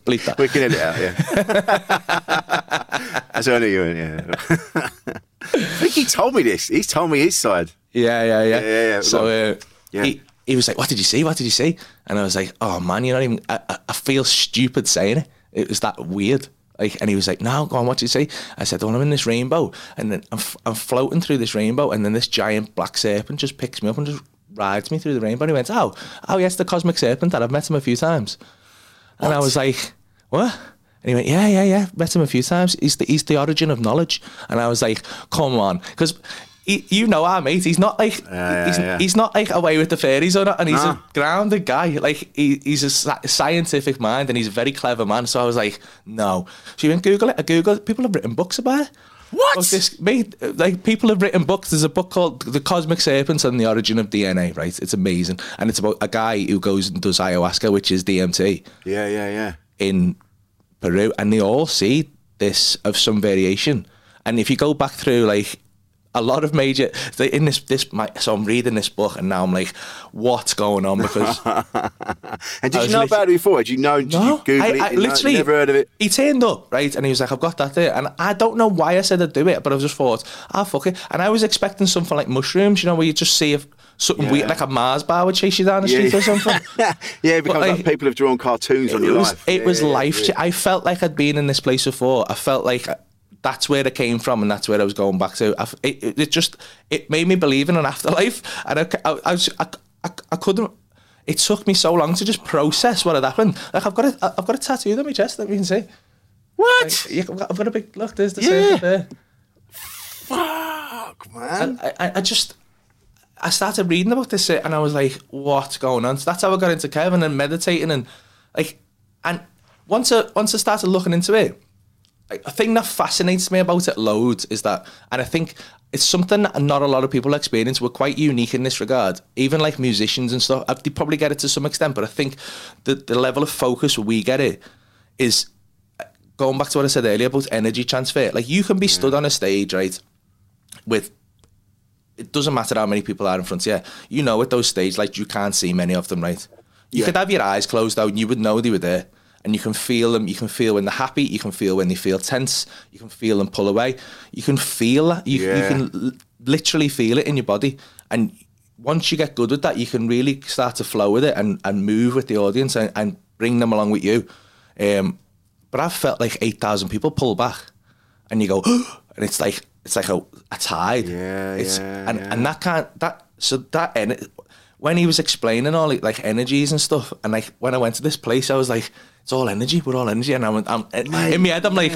bleep that. We can edit it out, yeah. That's only you, yeah. I think he told me this. He's told me his side. Yeah, yeah, yeah. Yeah, yeah, yeah. So uh, Yeah. he he was like, "What did you see? What did you see?" And I was like, "Oh man, you're not even." I, I- feel stupid saying it. It was that weird. Like, and he was like, "No, go on. What did you see?" I said, "Oh, I'm in this rainbow, and then I'm, f- I'm floating through this rainbow, and then this giant black serpent just picks me up and just rides me through the rainbow." And he went, "Oh, oh yes, the cosmic serpent. That I've met him a few times." And I was like, "What?" And he went, "Yeah, yeah, yeah. Met him a few times. He's the he's the origin of knowledge." And I was like, "Come on," because. You know our mate. He's not like yeah, he's, yeah. he's not like away with the fairies or not, and he's No. a grounded guy. Like he, he's a scientific mind, and he's a very clever man. So I was like, no. So you went Google it. I Google it. People have written books about it. What? About this, mate, like people have written books. There's a book called The Cosmic Serpents and the Origin of DNA. Right, it's amazing, and it's about a guy who goes and does ayahuasca, which is DMT Yeah, yeah, yeah. in Peru, and they all see this of some variation. And if you go back through, like a lot of major in this this, my, so I'm reading this book, and now I'm like, what's going on? Because [LAUGHS] And did you know about it before? Did you know? Did no, you Google I, it? I You know- literally never heard of it. He turned up right, and he was like, "I've got that there," and I don't know why I said I'd do it, but I just thought, "Ah, fuck it." And I was expecting something like mushrooms, you know, where you just see if. something weird, like a Mars bar would chase you down the Yeah, street or something. [LAUGHS] yeah, But, like, people have drawn cartoons on it your was, life. It Yeah, was yeah, life. yeah. I felt like I'd been in this place before. I felt like that's where it came from, and that's where I was going back to. It, it, just it made me believe in an afterlife, and I, I, I, was, I, I, I couldn't. It took me so long to just process what had happened. Like I've got a, I've got a tattoo on my chest that we can see. What? Like, yeah, I've got- a big look. There's the Yeah. there. Fuck, man. I, I, I just I started reading about this and I was like, what's going on? So that's how I got into Kevin and meditating and like and once I once I started looking into it, a thing that fascinates me about it loads is that and I think it's something that not a lot of people experience. We're quite unique in this regard. Even like musicians and stuff, uh, they probably get it to some extent, but I think the the level of focus we get it is uh, going back to what I said earlier about energy transfer. Like you can be stood on a stage, right, with it doesn't matter how many people are in front of you. You know, at those stages, like you can't see many of them, right? You Yeah. could have your eyes closed out and you would know they were there. And you can feel them. You can feel when they're happy. You can feel when they feel tense. You can feel them pull away. You can feel that. You, you can l- literally feel it in your body. And once you get good with that, you can really start to flow with it and, and move with the audience and, and bring them along with you. Um, but I've felt like 8,000 people pull back and you go, [GASPS] and it's like, it's like a, a tide. Yeah, it's, yeah, and, yeah. and that can't, that, so that, en- when he was explaining all like energies and stuff, and like when I went to this place, I was like, it's all energy, we're all energy. And I'm, I'm in my head, I'm like,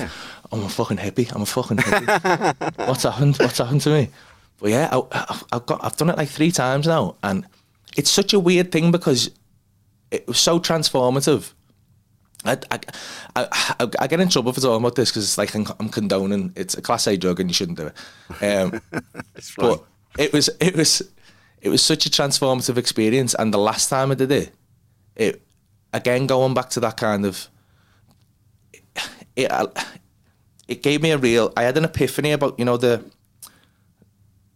I'm a fucking hippie, I'm a fucking hippie. [LAUGHS] What's happened? What's happened to me? But yeah, I, I've, I've got, I've done it like three times now, and it's such a weird thing because it was so transformative. I, I, I, I get in trouble for talking about this because it's like I'm, I'm condoning it's a class A drug and you shouldn't do it. Um, [LAUGHS] but it was it was it was such a transformative experience, and the last time I did it, it again going back to that kind of it it gave me a real. I had an epiphany about you know the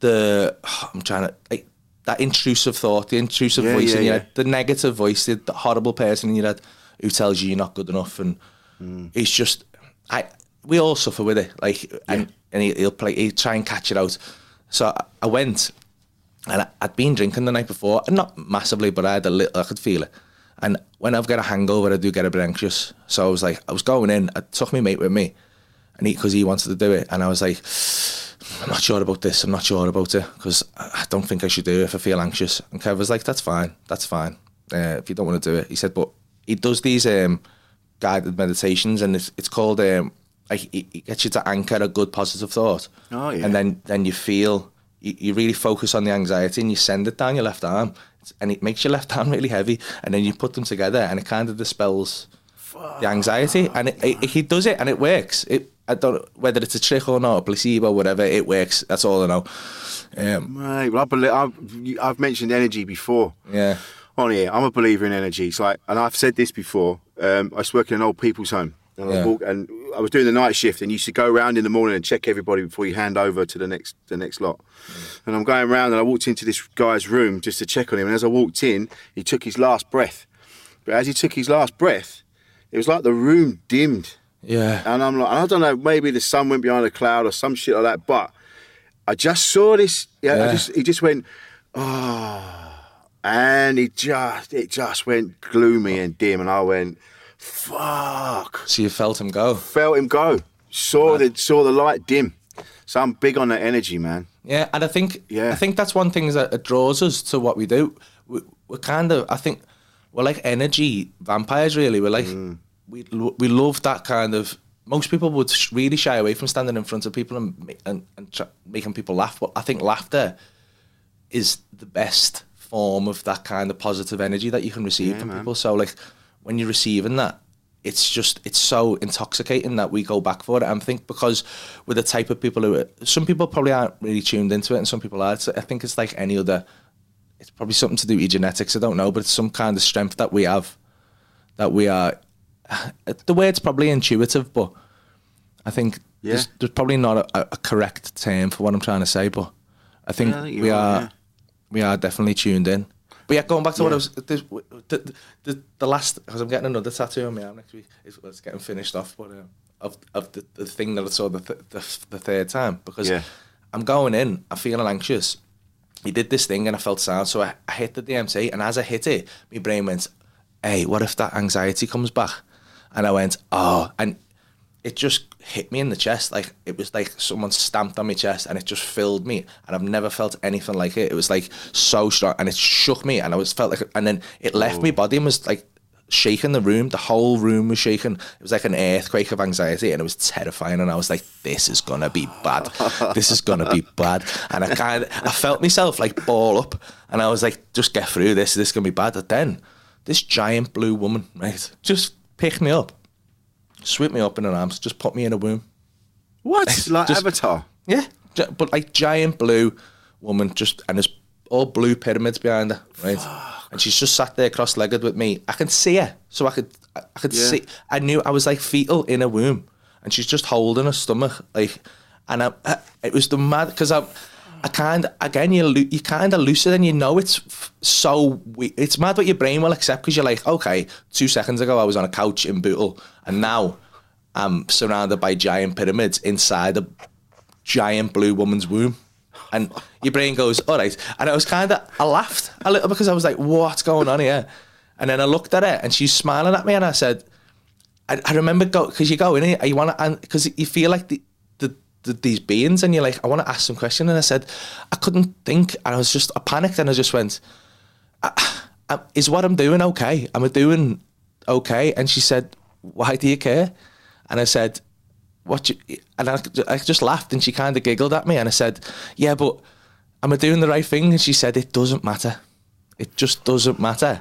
the I'm trying to like that intrusive thought, the intrusive Yeah, voice yeah, in your yeah. head, the negative voice, the, the horrible person in your head who tells you you're not good enough, and mm. it's just I we all suffer with it, like and and he, he'll play, he'll try and catch it out. So I, I went, and I, I'd been drinking the night before, and not massively, but I had a little, I could feel it. And when I've got a hangover, I do get a bit anxious. So I was like, I was going in, I took my mate with me, and he because he wanted to do it, and I was like. I'm not sure about this. I'm not sure about it because I don't think I should do it if I feel anxious. And Kev was like, "That's fine. That's fine. Uh, if you don't want to do it," he said. But he does these um, guided meditations, and it's, it's called um, like it, gets you to anchor a good positive thought. Oh, yeah. And then then you feel you, you really focus on the anxiety and you send it down your left arm, and it makes your left hand really heavy, and then you put them together, and it kind of dispels the anxiety, and it, it, he does it, and it works. It I don't whether it's a trick or not, a placebo, whatever. It works. That's all I know. Um, Mate, well, I believe, I've, I've mentioned energy before. yeah, On here, I'm a believer in energy. It's like, and I've said this before. Um, I used to work in an old people's home, and, I Yeah. walk, and I was doing the night shift, and you used to go around in the morning and check everybody before you hand over to the next the next lot. Mm. And I'm going around, and I walked into this guy's room just to check on him. And as I walked in, he took his last breath. But as he took his last breath, it was like the room dimmed. yeah, And I'm like, and I don't know, maybe the sun went behind a cloud or some shit like that. But I just saw this. Yeah, I Yeah. just he just went, oh, and he just it just went gloomy and dim, and I went, fuck. So you felt him go. Felt him go. Saw the saw the light dim. So I'm big on that energy, man. Yeah, and I think Yeah. I think that's one thing that draws us to what we do. We, we're kind of I think we're like energy vampires. Really, we're like Mm. we we love that kind of. Most people would really shy away from standing in front of people and and, and making people laugh. But I think laughter is the best form of that kind of positive energy that you can receive from people. So like when you're receiving that, it's just it's so intoxicating that we go back for it. And I think because we're the type of people who some people probably aren't really tuned into it, and some people are. I think it's like any other. It's probably something to do with your genetics. I don't know, but it's some kind of strength that we have. That we are. [SIGHS] The word's probably intuitive, but I think there's, Yeah. there's probably not a, a correct term for what I'm trying to say. But I think, Yeah, I think we are yeah. we are definitely tuned in. But yeah, going back to what I was the the, the, last because I'm getting another tattoo on my arm next week. Is it's getting finished off, but um, of of the, the thing that I saw the th- the, the third time because Yeah. I'm going in, I'm feeling anxious, he did this thing and I felt sad, So I, I hit the DMT, and as I hit it, my brain went, "Hey, what if that anxiety comes back?" And I went, "Oh," and it just hit me in the chest. Like it was like someone stamped on my chest, and it just filled me. And I've never felt anything like it. It was like so strong, and it shook me, and I was felt like, and then it left my body and was like shaking the room. The whole room was shaking. It was like an earthquake of anxiety, and it was terrifying. And I was like, "This is gonna be bad. This is gonna be bad." And I kind, of, I felt myself like ball up, and I was like, "Just get through this. This is gonna be bad." But then, this giant blue woman, right, just picked me up, swept me up in her arms, just put me in a womb. What? like Just- Avatar? Yeah, but like giant blue woman, just and there's all blue pyramids behind her, right? And she's just sat there cross-legged with me. I can see her, so I could, I I could Yeah. see. I knew I was like fetal in a womb, and she's just holding her stomach, like, and I, I it was the mad because I, I kind again you you kind of lucid and you know it's f- so we- it's mad what your brain will accept because you're like, okay, two seconds ago I was on a couch in Bootle, and now I'm surrounded by giant pyramids inside a giant blue woman's womb. And your brain goes, all right. And I was kind of, I laughed a little because I was like, what's going on here? And then I looked at her and she's smiling at me and I said, I, I remember go because you go in here, you want to, and because you feel like the these beings and you're like, I want to ask some question. And I said, I couldn't think. And I was just, I panicked and I just went, I, I, is what I'm doing okay? Am I doing okay? And she said, why do you care? And I said, what you, and I, I just laughed and she kind of giggled at me and I said, yeah, but am I doing the right thing? And she said, it doesn't matter. It just doesn't matter.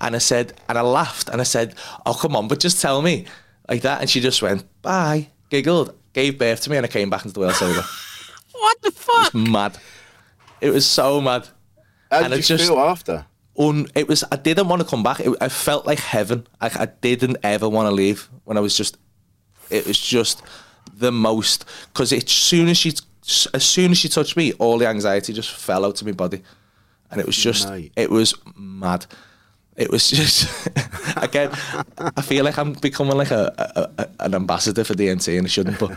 And I said, and I laughed and I said, oh, come on, but just tell me like that. And she just went, bye, giggled, gave birth to me and I came back into the world sober. [LAUGHS] What the fuck? It was mad. It was so mad. How and did you just- feel after? un, it was I didn't want to come back. It, I felt like heaven. I, I didn't ever want to leave when I was just. It was just the most because as soon as she as soon as she touched me, all the anxiety just fell out of my body, and it was just Mate. it was mad. It was just [LAUGHS] again. I feel like I'm becoming like a, a, a an ambassador for DMT, and I shouldn't. But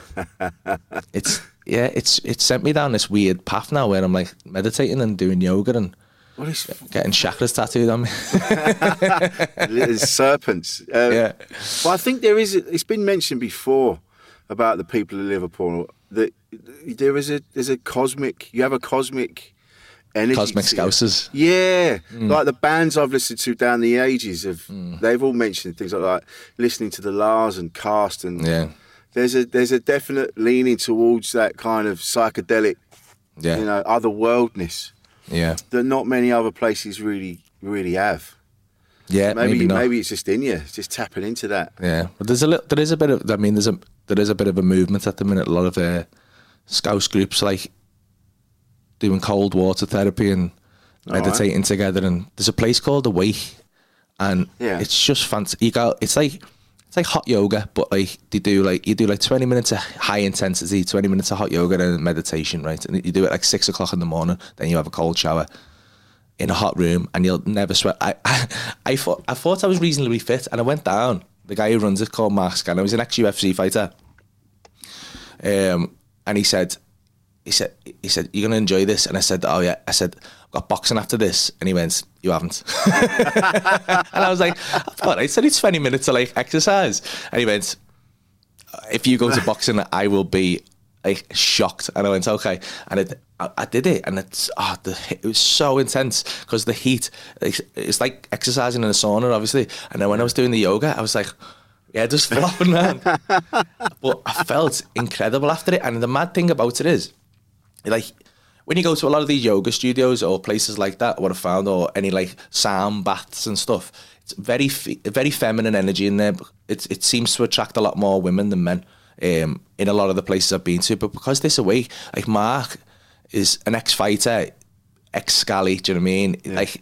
it's yeah, it's it's sent me down this weird path now where I'm like meditating and doing yoga and What is getting chakras tattooed on me. [LAUGHS] serpents? Um, Yeah. Well, I think there is. It's been mentioned before about the people of Liverpool that there is a there's a cosmic. You have a cosmic energy. Cosmic. Scousers. Yeah, Mm. like the bands I've listened to down the ages have. Mm. They've all mentioned things like, like listening to the La's and Cast and. Yeah. There's a there's a definite leaning towards that kind of psychedelic, Yeah. you know, otherworldness Yeah. that not many other places really really have. Yeah, maybe maybe, maybe, it's just in you, just tapping into that. Yeah, but there's a little, there is a bit of. I mean, there's a there is a bit of a movement at the minute. A lot of uh, Scouse groups like doing cold water therapy and All right. meditating together. And there's a place called Awake, and Yeah. it's just fantastic. You go, it's like it's like hot yoga, but like they do like you do like 20 minutes of high intensity, 20 minutes of hot yoga and meditation, right? And you do it like six o'clock in the morning. Then you have a cold shower in a hot room and you'll never sweat. I, [LAUGHS] I, I thought I thought I was reasonably fit, and I went down. The guy who runs it called Mark, and He was an ex UFC fighter, um, and he said, he said, he said, you're gonna enjoy this. And I said, oh yeah. I said, I've got boxing after this, and he went, you haven't. [LAUGHS] and I was like, all right. So it's 20 minutes of like exercise, and he went, uh, if you go to [LAUGHS] boxing, I will be like shocked. And I went, okay. And it, I, I did it, and it's oh, the, it was so intense because the heat. It's, it's like exercising in a sauna, obviously. And then when I was doing the yoga, I was like, yeah, just flopping [LAUGHS] around. but I felt incredible after it. And the mad thing about it is, like. When you go to a lot of these yoga studios or places like that, what I found, or any like sound baths and stuff, it's very very feminine energy in there. It it seems to attract a lot more women than men um, in a lot of the places I've been to. But because this away, like Mark is an ex fighter, ex scally. Do you know what I mean? Like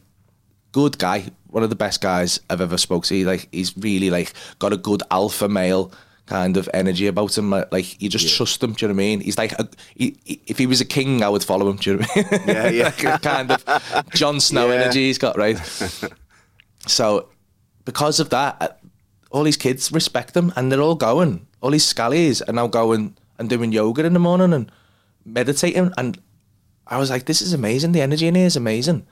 good guy, one of the best guys I've ever spoke to. Like he's really like got a good alpha male kind of energy about him. Like, you just trust him. Do you know what I mean? He's like a, he, he- if he was a king, I would follow him. Do you know what I mean? [LAUGHS] Yeah, yeah. Like, [LAUGHS] kind of Jon Snow Yeah. energy he's got right. [LAUGHS] so because of that, uh, all these kids respect him, and they're all going. All these scallies are now going and doing yoga in the morning and meditating and I was like, this is amazing. The energy in here is amazing.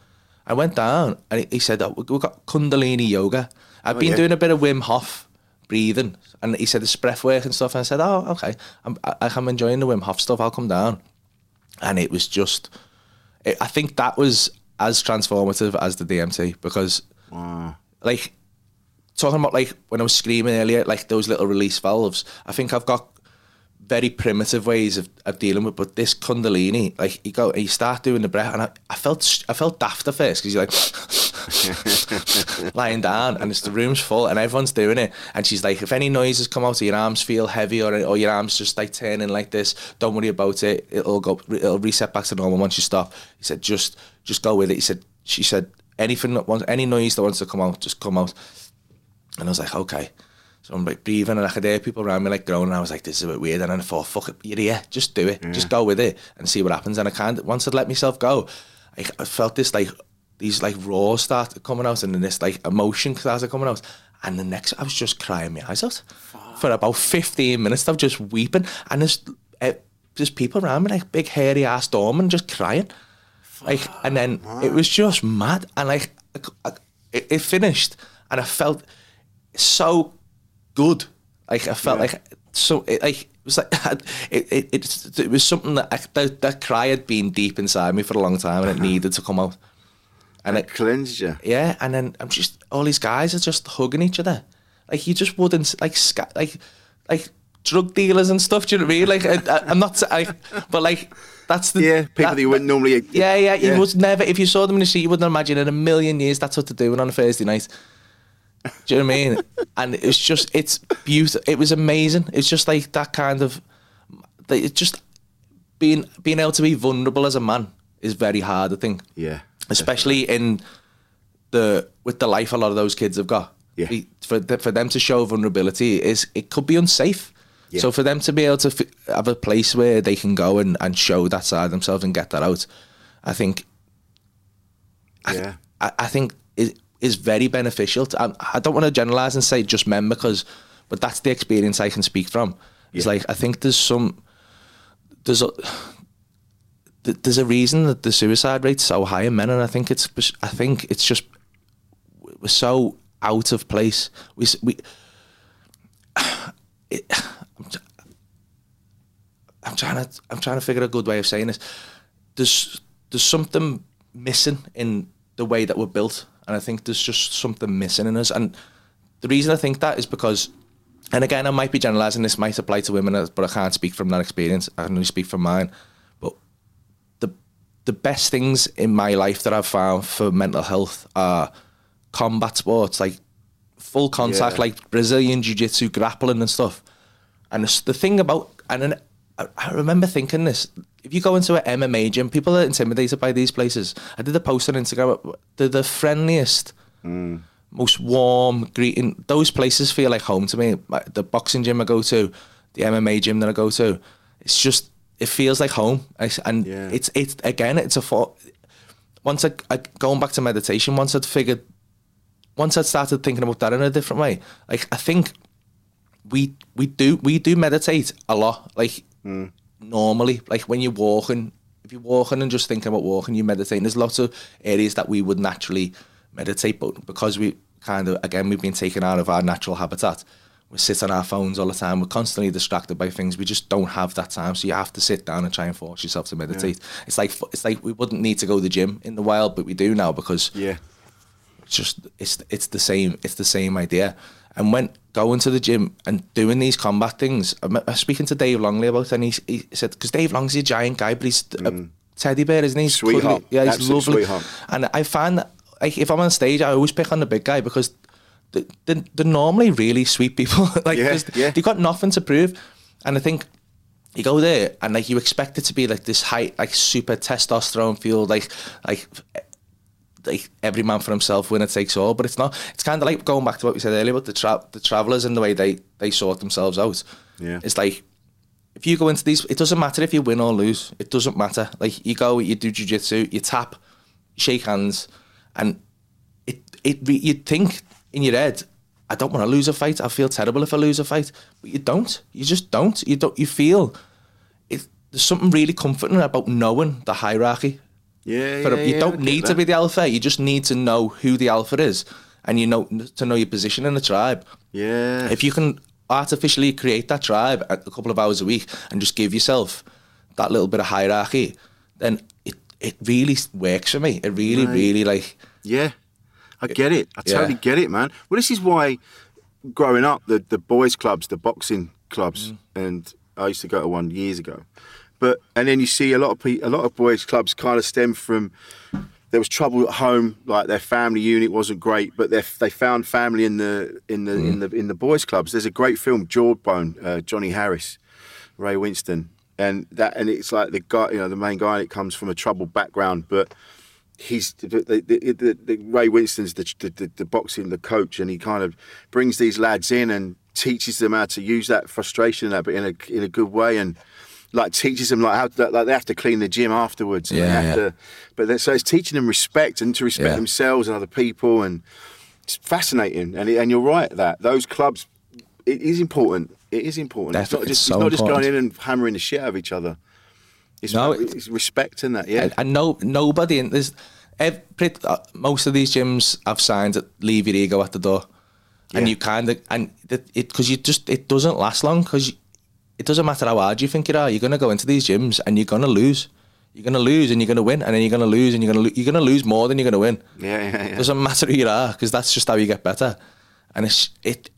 I went down and he- he said, oh, we've got Kundalini yoga. I've Oh, been yeah. doing a bit of Wim Hof breathing. And he said, there's breath work and stuff. And I said, oh, okay. I'm, I, I'm enjoying the Wim Hof stuff. I'll come down. And it was just, it, I think that was as transformative as the DMT because, like, talking about like when I was screaming earlier, like those little release valves, I think I've got very primitive ways of, of dealing with, but this Kundalini, like you go, you start doing the breath, and I, I felt, I felt daft at first because you're like [LAUGHS] lying down, and it's the room's full, and everyone's doing it, and she's like, if any noises come out, or your arms feel heavy, or or your arms just like turning like this, don't worry about it, it'll go, it'll reset back to normal once you stop. He said, just, just go with it. He said, she said, anything that wants, any noise that wants to come out, just come out. And I was like, okay. So I'm like breathing and I could hear people around me like groaning. I was like, this is a bit weird. And then I thought, fuck it, you're here, just do it. Just go with it and see what happens. And I kind of, once I'd let myself go, I, I felt this like, these like roars started coming out and then this like emotion started coming out. And the next, I was just crying my eyes out for about 15 minutes of just weeping. And there's, uh, there's people around me like big hairy ass doorman just crying. Like, and then it was just mad. And like, I- I- it, it finished and I felt so good. Like I felt like so it, like it was like [LAUGHS] it, it, it, it was something that, I, that that cry had been deep inside me for a long time and it uh-huh. needed to come out. And it Cleansed you. yeah, and then I'm just all these guys are just hugging each other, like you just wouldn't like like like drug dealers and stuff. Do you know what I mean? Like I, I'm not, I, but like that's the Yeah, people that you wouldn't normally. yeah, yeah, you Yeah. would never if you saw them in the street, you wouldn't imagine in a million years that's what they're doing on a Thursday night. Do you know what I mean? And it's just it's beautiful. It was amazing. It's just like that kind of it's just being being able to be vulnerable as a man is very hard. I think Yeah. especially in the with the life a lot of those kids have got. Yeah. For for them to show vulnerability is it could be unsafe. Yeah. So for them to be able to f- have a place where they can go and, and show that side of themselves and get that out, I think Yeah. I, I think is very beneficial. To, I, I don't want to generalize and say just men because, but that's the experience I can speak from. It's Yeah. like I think there's some there's a there's a reason that the suicide rate's so high in men, and I think it's I think it's just we're so out of place. We we. [SIGHS] It, I'm trying to I'm trying to figure a good way of saying this. There's there's something missing in the way that we're built, and I think there's just something missing in us. And the reason I think that is because, and again, I might be generalising. This might apply to women, but I can't speak from that experience. I can only speak from mine. But the the best things in my life that I've found for mental health are combat sports, like full contact, Yeah. like Brazilian jiu jitsu, grappling and stuff. And the thing about, and I, I remember thinking this: if you go into an MMA gym, people are intimidated by these places. I did a post on Instagram. They're the friendliest, mm. most warm greeting. Those places feel like home to me. The boxing gym I go to, the MMA gym that I go to, it's just it feels like home. And Yeah. it's it's again, it's a for. Once I, I going back to meditation, once I'd figured once I'd started thinking about that in a different way, like I think we we do we do meditate a lot, like mm. Normally, like when you're walking, if you're walking and just thinking about walking, you meditate. There's lots of areas that we would naturally meditate, but because we kind of again we've been taken out of our natural habitat. We sit on our phones all the time. We're constantly distracted by things. We just don't have that time. So you have to sit down and try and force yourself to meditate. It's like it's like we wouldn't need to go to the gym in the wild, but we do now because Yeah. it's just it's it's the same it's the same idea. And went going to the gym and doing these combat things, I'm, speaking to Dave Longley about it, and he, he said because Dave Longley's a giant guy, but he's a mm. teddy bear, isn't he? Sweetheart. Yeah, he's Absolute lovely. sweetheart. And I find that like if I'm on stage, I always pick on the big guy because they- they're, they're normally really sweet people. [LAUGHS] like yeah, yeah. they've got nothing to prove, and I think you go there and like you expect it to be like this high, like super testosterone fueled, like like like every man for himself, winner takes all. But it's not. It's kind of like going back to what we said earlier about the tra- the travelers and the way they they sort themselves out. Yeah. it's like if you go into these, it doesn't matter if you win or lose. It doesn't matter. Like you go, you do jujitsu, you tap, you shake hands, and it it you'd think in your head, I don't want to lose a fight. I feel terrible if I lose a fight, but you don't. You just don't. You don't. You feel it. there's something really comforting about knowing the hierarchy. Yeah, For a- you yeah, don't need to be the alpha. You just need to know who the alpha is, and you know to know your position in the tribe. Yeah. If you can artificially create that tribe a couple of hours a week and just give yourself that little bit of hierarchy, then it it really works for me. It really, Right. really like Yeah, I get it. I Yeah. totally get it, man. Well, this is why growing up, the, the boys' clubs, the boxing clubs, Mm. and I used to go to one years ago. But and then you see a lot of pe- a lot of boys' clubs kind of stem from there was trouble at home, like their family unit wasn't great, but they they found family in the in the in the in the boys' clubs. There's a great film, Jawbone, uh, Johnny Harris, Ray Winstone, and that and it's like the guy, you know, the main guy, and it comes from a troubled background, but he's the, the, the, Ray Winstone's the, the, the, the boxing the coach, and he kind of brings these lads in and teaches them how to use that frustration, and that, but in a in a good way, and like teaches them like how to, like they have to clean the gym afterwards. Yeah, have yeah. to, but so it's teaching them respect and to respect Yeah. themselves and other people, and it's fascinating. And it, and you're right that those clubs, it is important. It is important. It's not Definitely, just it's it's so not just going in and hammering the shit out of each other. It's, No, it's respect in that. Yeah. and, and no nobody in there's ev- pretty, uh, most of these gyms have signs that leave your ego at the door, and Yeah. you kind of and it because you just it doesn't last long because it doesn't matter how hard you think you are. You're gonna go into these gyms and you're gonna lose. You're gonna lose and you're gonna win, and then you're gonna lose and you're gonna lo- you're gonna lose more than you're gonna win. Yeah, yeah, yeah. doesn't matter who you are because that's just how you get better. And it's it,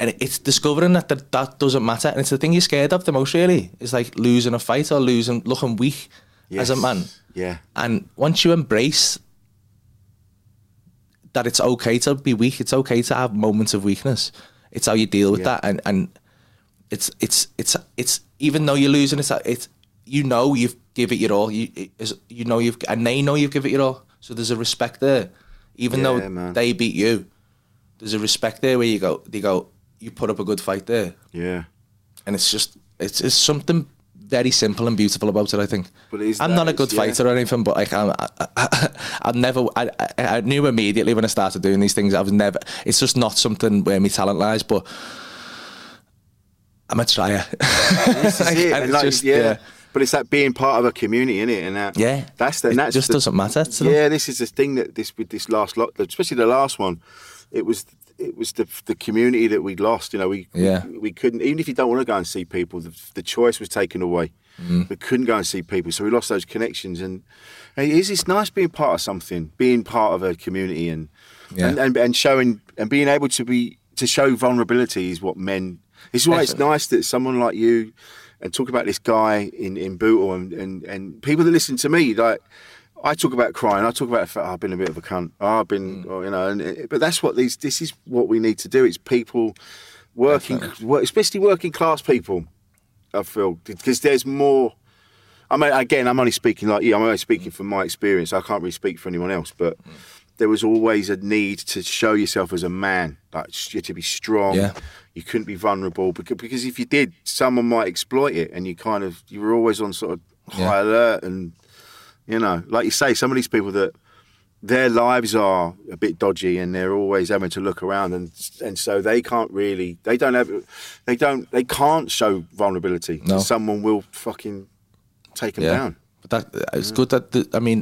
and it's discovering that, that that doesn't matter, and it's the thing you're scared of the most. Really, is like losing a fight or losing, looking weak as a man. Yeah. And once you embrace that it's okay to be weak, it's okay to have moments of weakness. It's how you deal with Yeah. that, and and it's it's it's it's even though you're losing, it's it's you know you've give it your all. You you know you've and they know you've give it your all. So there's a respect there, even Yeah, though man. they beat you. There's a respect there where you go. They go. You put up a good fight there, Yeah. and it's just it's it's something very simple and beautiful about it. I think. But I'm not a good yeah. fighter or anything, but like I'm, I, I, [LAUGHS] I've never. I, I knew immediately when I started doing these things. I was never. It's just not something where my talent lies. But I'm a trier. This is [LAUGHS] Like, it. and And it's like, just- yeah. yeah. But it's that being part of a community, isn't it? And that, Yeah. that's the, It that's just the- doesn't matter to them. Yeah, this is the thing that this with this last lot, especially the last one, it was it was the the community that we'd lost. You know, we Yeah. we, we couldn't even if you don't want to go and see people, the, the choice was taken away. Mm. We couldn't go and see people, so we lost those connections. And it is it's nice being part of something, being part of a community, and Yeah. and, and and showing and being able to be to show vulnerability is what men. This is why it's nice that someone like you and talk about this guy in in Bootle and, and and people that listen to me like. I talk about crying. I talk about the fact oh, I've been a bit of a cunt. Oh, I've been, Mm. oh, you know, and, uh, but that's what these. This is what we need to do. It's people working, work, especially working class people. I feel because there's more. I mean, again, I'm only speaking like you. I'm only speaking mm. from my experience. I can't really speak for anyone else, but mm. there was always a need to show yourself as a man, like you to be strong. Yeah. You couldn't be vulnerable because because if you did, someone might exploit it, and you kind of you were always on sort of high Yeah. alert, and you know, like you say, some of these people that their lives are a bit dodgy and they're always having to look around and and so they can't really they don't have they don't they can't show vulnerability No. someone will fucking take them yeah. down But that uh, it's good that the, I mean,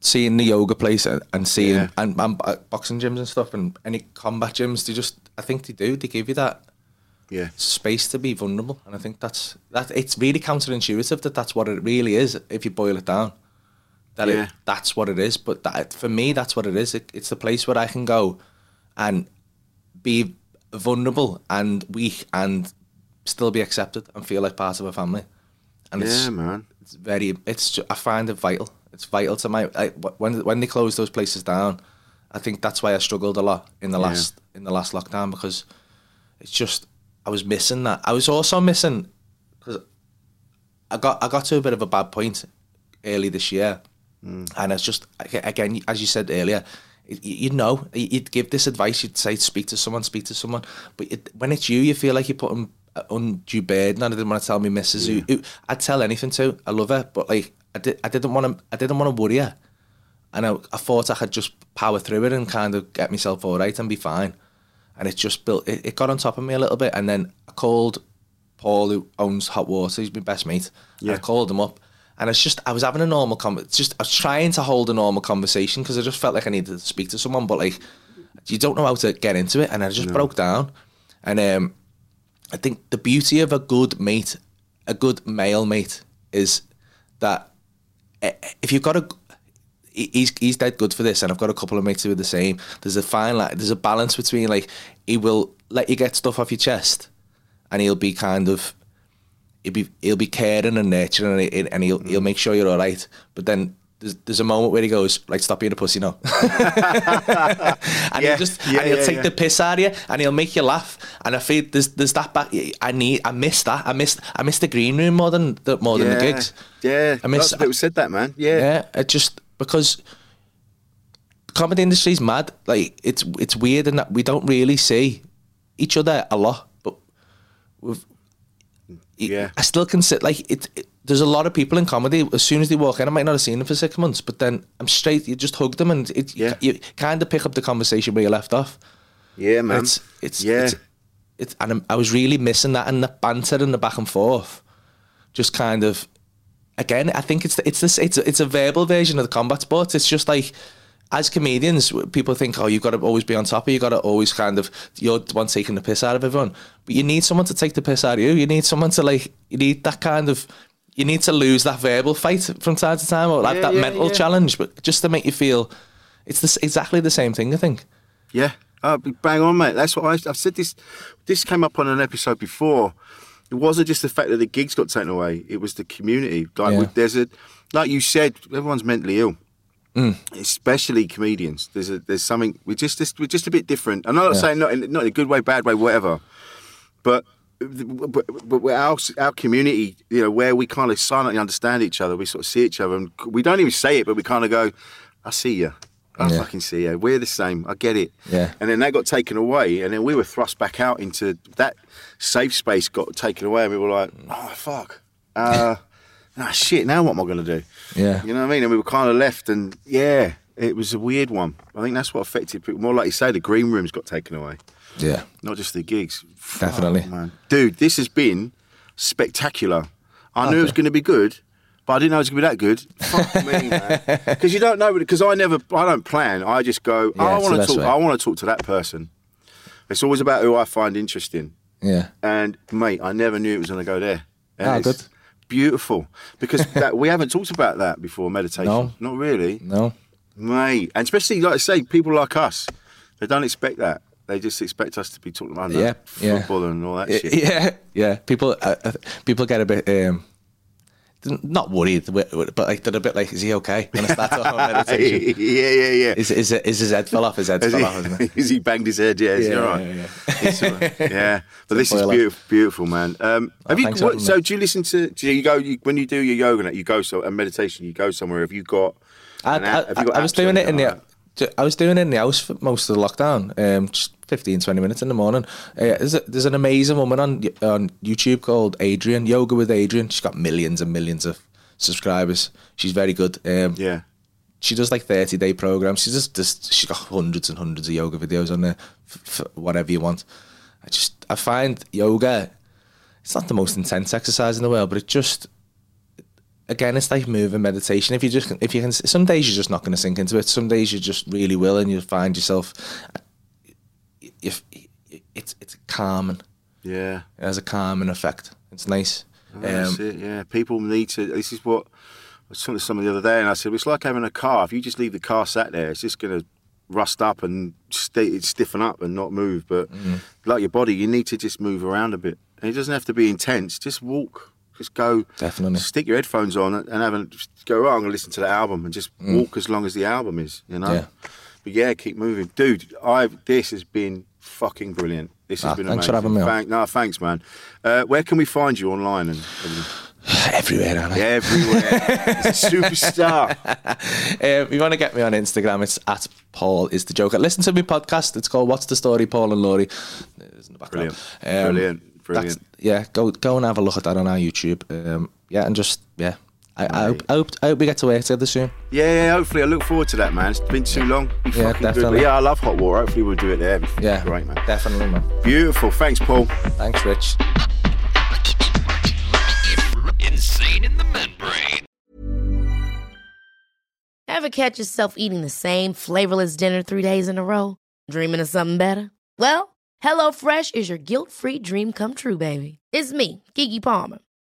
seeing the yoga place and, and seeing Yeah. and, and bo- boxing gyms and stuff and any combat gyms, they just I think they do. They give you that yeah space to be vulnerable, and I think that's that. It's really counterintuitive that that's what it really is if you boil it down. That Yeah. it, that's what it is. But that for me, that's what it is. It, it's the place where I can go and be vulnerable and weak and still be accepted and feel like part of a family. And it's, man it's very. It's I find it vital. It's vital to my I, when when they close those places down. I think that's why I struggled a lot in the Yeah. last in the last lockdown because it's just I was missing that. I was also missing because I got I got to a bit of a bad point early this year, mm. and it's just again as you said earlier. You know, you'd give this advice. You'd say, "Speak to someone, speak to someone." But it, when it's you, you feel like you're putting undue burden. I didn't want to tell me missus who, who I'd tell anything to. I love her, but like I did, I didn't want to. I didn't want to worry her, and I, I thought I could just power through it and kind of get myself all right and be fine. And it just built. It, it got on top of me a little bit, and then I called Paul, who owns Hot Water, he's my best mate. And I called him up, and it's just I was having a normal con- Just I was trying to hold a normal conversation because I just felt like I needed to speak to someone, but like you don't know how to get into it, and I just broke down. And um, I think the beauty of a good mate, a good male mate, is that eh, if you've got a he's he's dead good for this, and I've got a couple of mates who are the same. There's a fine line. There's a balance between like he will let you get stuff off your chest, and he'll be kind of he'll be he'll be caring and nurturing, and, he, and he'll he'll mm. make sure you're all right. But then there's there's a moment where he goes like, "Stop being a pussy now," [LAUGHS] and Yeah, he'll just yeah, and he'll yeah, take the piss out of you, and he'll make you laugh. And I feel there's there's that back. I need I miss that. I miss I miss the green room more than the, more than the gigs. Yeah, I miss people said that, man. Yeah, yeah, it just because the comedy industry's mad. Like it's it's weird in that we don't really see each other a lot, but we've. Yeah. I still consider like it, it. There's a lot of people in comedy. As soon as they walk in, I might not have seen them for six months, but then I'm straight. You just hug them, and it, Yeah. you, kind of pick up the conversation where you left off. yeah, man. It's it's yeah. It's, it's and I'm, I was really missing that and the banter and the back and forth. Just kind of, again, I think it's it's this it's it's a verbal version of the combat sports. It's just like. As comedians, people think, "Oh, you've got to always be on top of. you've got to always kind of you're the one taking the piss out of everyone." But you need someone to take the piss out of you. You need someone to like. You need that kind of. You need to lose that verbal fight from time to time, or like Yeah, that yeah, mental yeah. challenge, but just to make you feel. It's this, exactly the same thing. I think. Yeah, oh, bang on, mate. That's what I, I've said. This this came up on an episode before. It wasn't just the fact that the gigs got taken away; it was the community. Like, Yeah. there's a, like you said, everyone's mentally ill, Mm. especially comedians. There's a there's something we just, just we're just a bit different. I'm not Yeah. saying not in, not in a good way, bad way, whatever, but. But, but we're our our community, you know, where we kind of silently understand each other, we sort of see each other, and we don't even say it, but we kind of go, "I see you, I Yeah. fucking see you. We're the same. I get it." Yeah. And then that got taken away, and then we were thrust back out into that safe space. Got taken away, and we were like, "Oh fuck, uh, [LAUGHS] ah shit. Now what am I going to do?" Yeah. You know what I mean? And we were kind of left, and yeah, it was a weird one. I think that's what affected people. More like you say, the green rooms got taken away, Yeah. not just the gigs. Definitely. man. Dude, this has been spectacular. I knew it was going to be good. But I didn't know it was going to be that good. Fuck me, man. [LAUGHS] Because you don't know. Because I never, I don't plan. I just go. Yeah, I want to talk. way. I want to talk to that person. It's always about who I find interesting. Yeah. And mate, I never knew it was going to go there. And Ah, good. Beautiful. Because [LAUGHS] that, we haven't talked about that before. Meditation. No. Not really, No. mate. And especially like I say, people like us, they don't expect that. They just expect us to be talking about Yeah, yeah. football and all that shit. [LAUGHS] Yeah, yeah. People, uh, uh, people get a bit, um, not worried, but like they're a bit like, "Is he okay?" When I start talking [LAUGHS] about meditation, yeah, yeah, yeah. is is is his head fell off? His head fell he, off, isn't [LAUGHS] it? he banged his head? Yeah, is he Yeah, all right? yeah, all right. [LAUGHS] yeah. But this is beautiful, beautiful, man. Um, have you? What, having so do you listen to? Do you go you, when you do your yoga? and You go so and meditation. You go somewhere. Have you got? I, an I, have you got I was doing it in the. that? I was doing it in the house for most of the lockdown, um, just 15, 20 minutes in the morning. Uh, there's, a, there's an amazing woman on on YouTube called Adriene, Yoga with Adriene. She's got millions and millions of subscribers. She's very good. Um, Yeah. she does like 30 day programs. She's just, just she's got hundreds and hundreds of yoga videos on there for, whatever you want. I just I find yoga it's not the most intense exercise in the world, but it just again it's like moving meditation. If you just if you can some days you're just not going to sink into it. Some days you just really will, and you find yourself if it's it's calming. Yeah. It has a calming effect. It's nice. Oh, that's Um, it. Yeah. People need to. This is what I was talking to someone the other day, and I said it's like having a car. If you just leave the car sat there, it's just going to rust up and stay, stiffen up and not move. But Mm. like your body, you need to just move around a bit. And it doesn't have to be intense. Just walk. Just go. Definitely. Stick your headphones on and have a, go. Oh, I'm to listen to the album and just walk as long as the album is. You know. Mm. Yeah. But yeah, keep moving, dude. I this has been fucking brilliant. This has Ah, been thanks amazing. for having me on. Thank, no, thanks, man. Uh, where can we find you online and everything? [SIGHS] everywhere, aren't I? Everywhere. Superstar. [LAUGHS] Um, if you want to get me on Instagram, it's at Paul is the Joker. Listen to my podcast. It's called What's the Story, Paul and Laurie. It's in the background. Brilliant. Brilliant. Brilliant. Yeah, go go and have a look at that on our YouTube. Um, yeah, and just yeah, I, I, hope, I hope I hope we get to work together soon. Yeah, yeah, hopefully. I look forward to that, man. It's been too long. Be Yeah, fucking good. Definitely. yeah, I love hot water. Hopefully, we'll do it there. Yeah, Great, man. Definitely, man. Beautiful. Thanks, Paul. Thanks, Rich. membrane. Ever catch yourself eating the same flavorless dinner three days in a row? Dreaming of something better? Well, HelloFresh is your guilt-free dream come true, baby. It's me, Keke Palmer.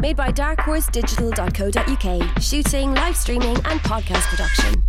Made by darkhorsedigital.co.uk. Shooting, live streaming, and podcast production.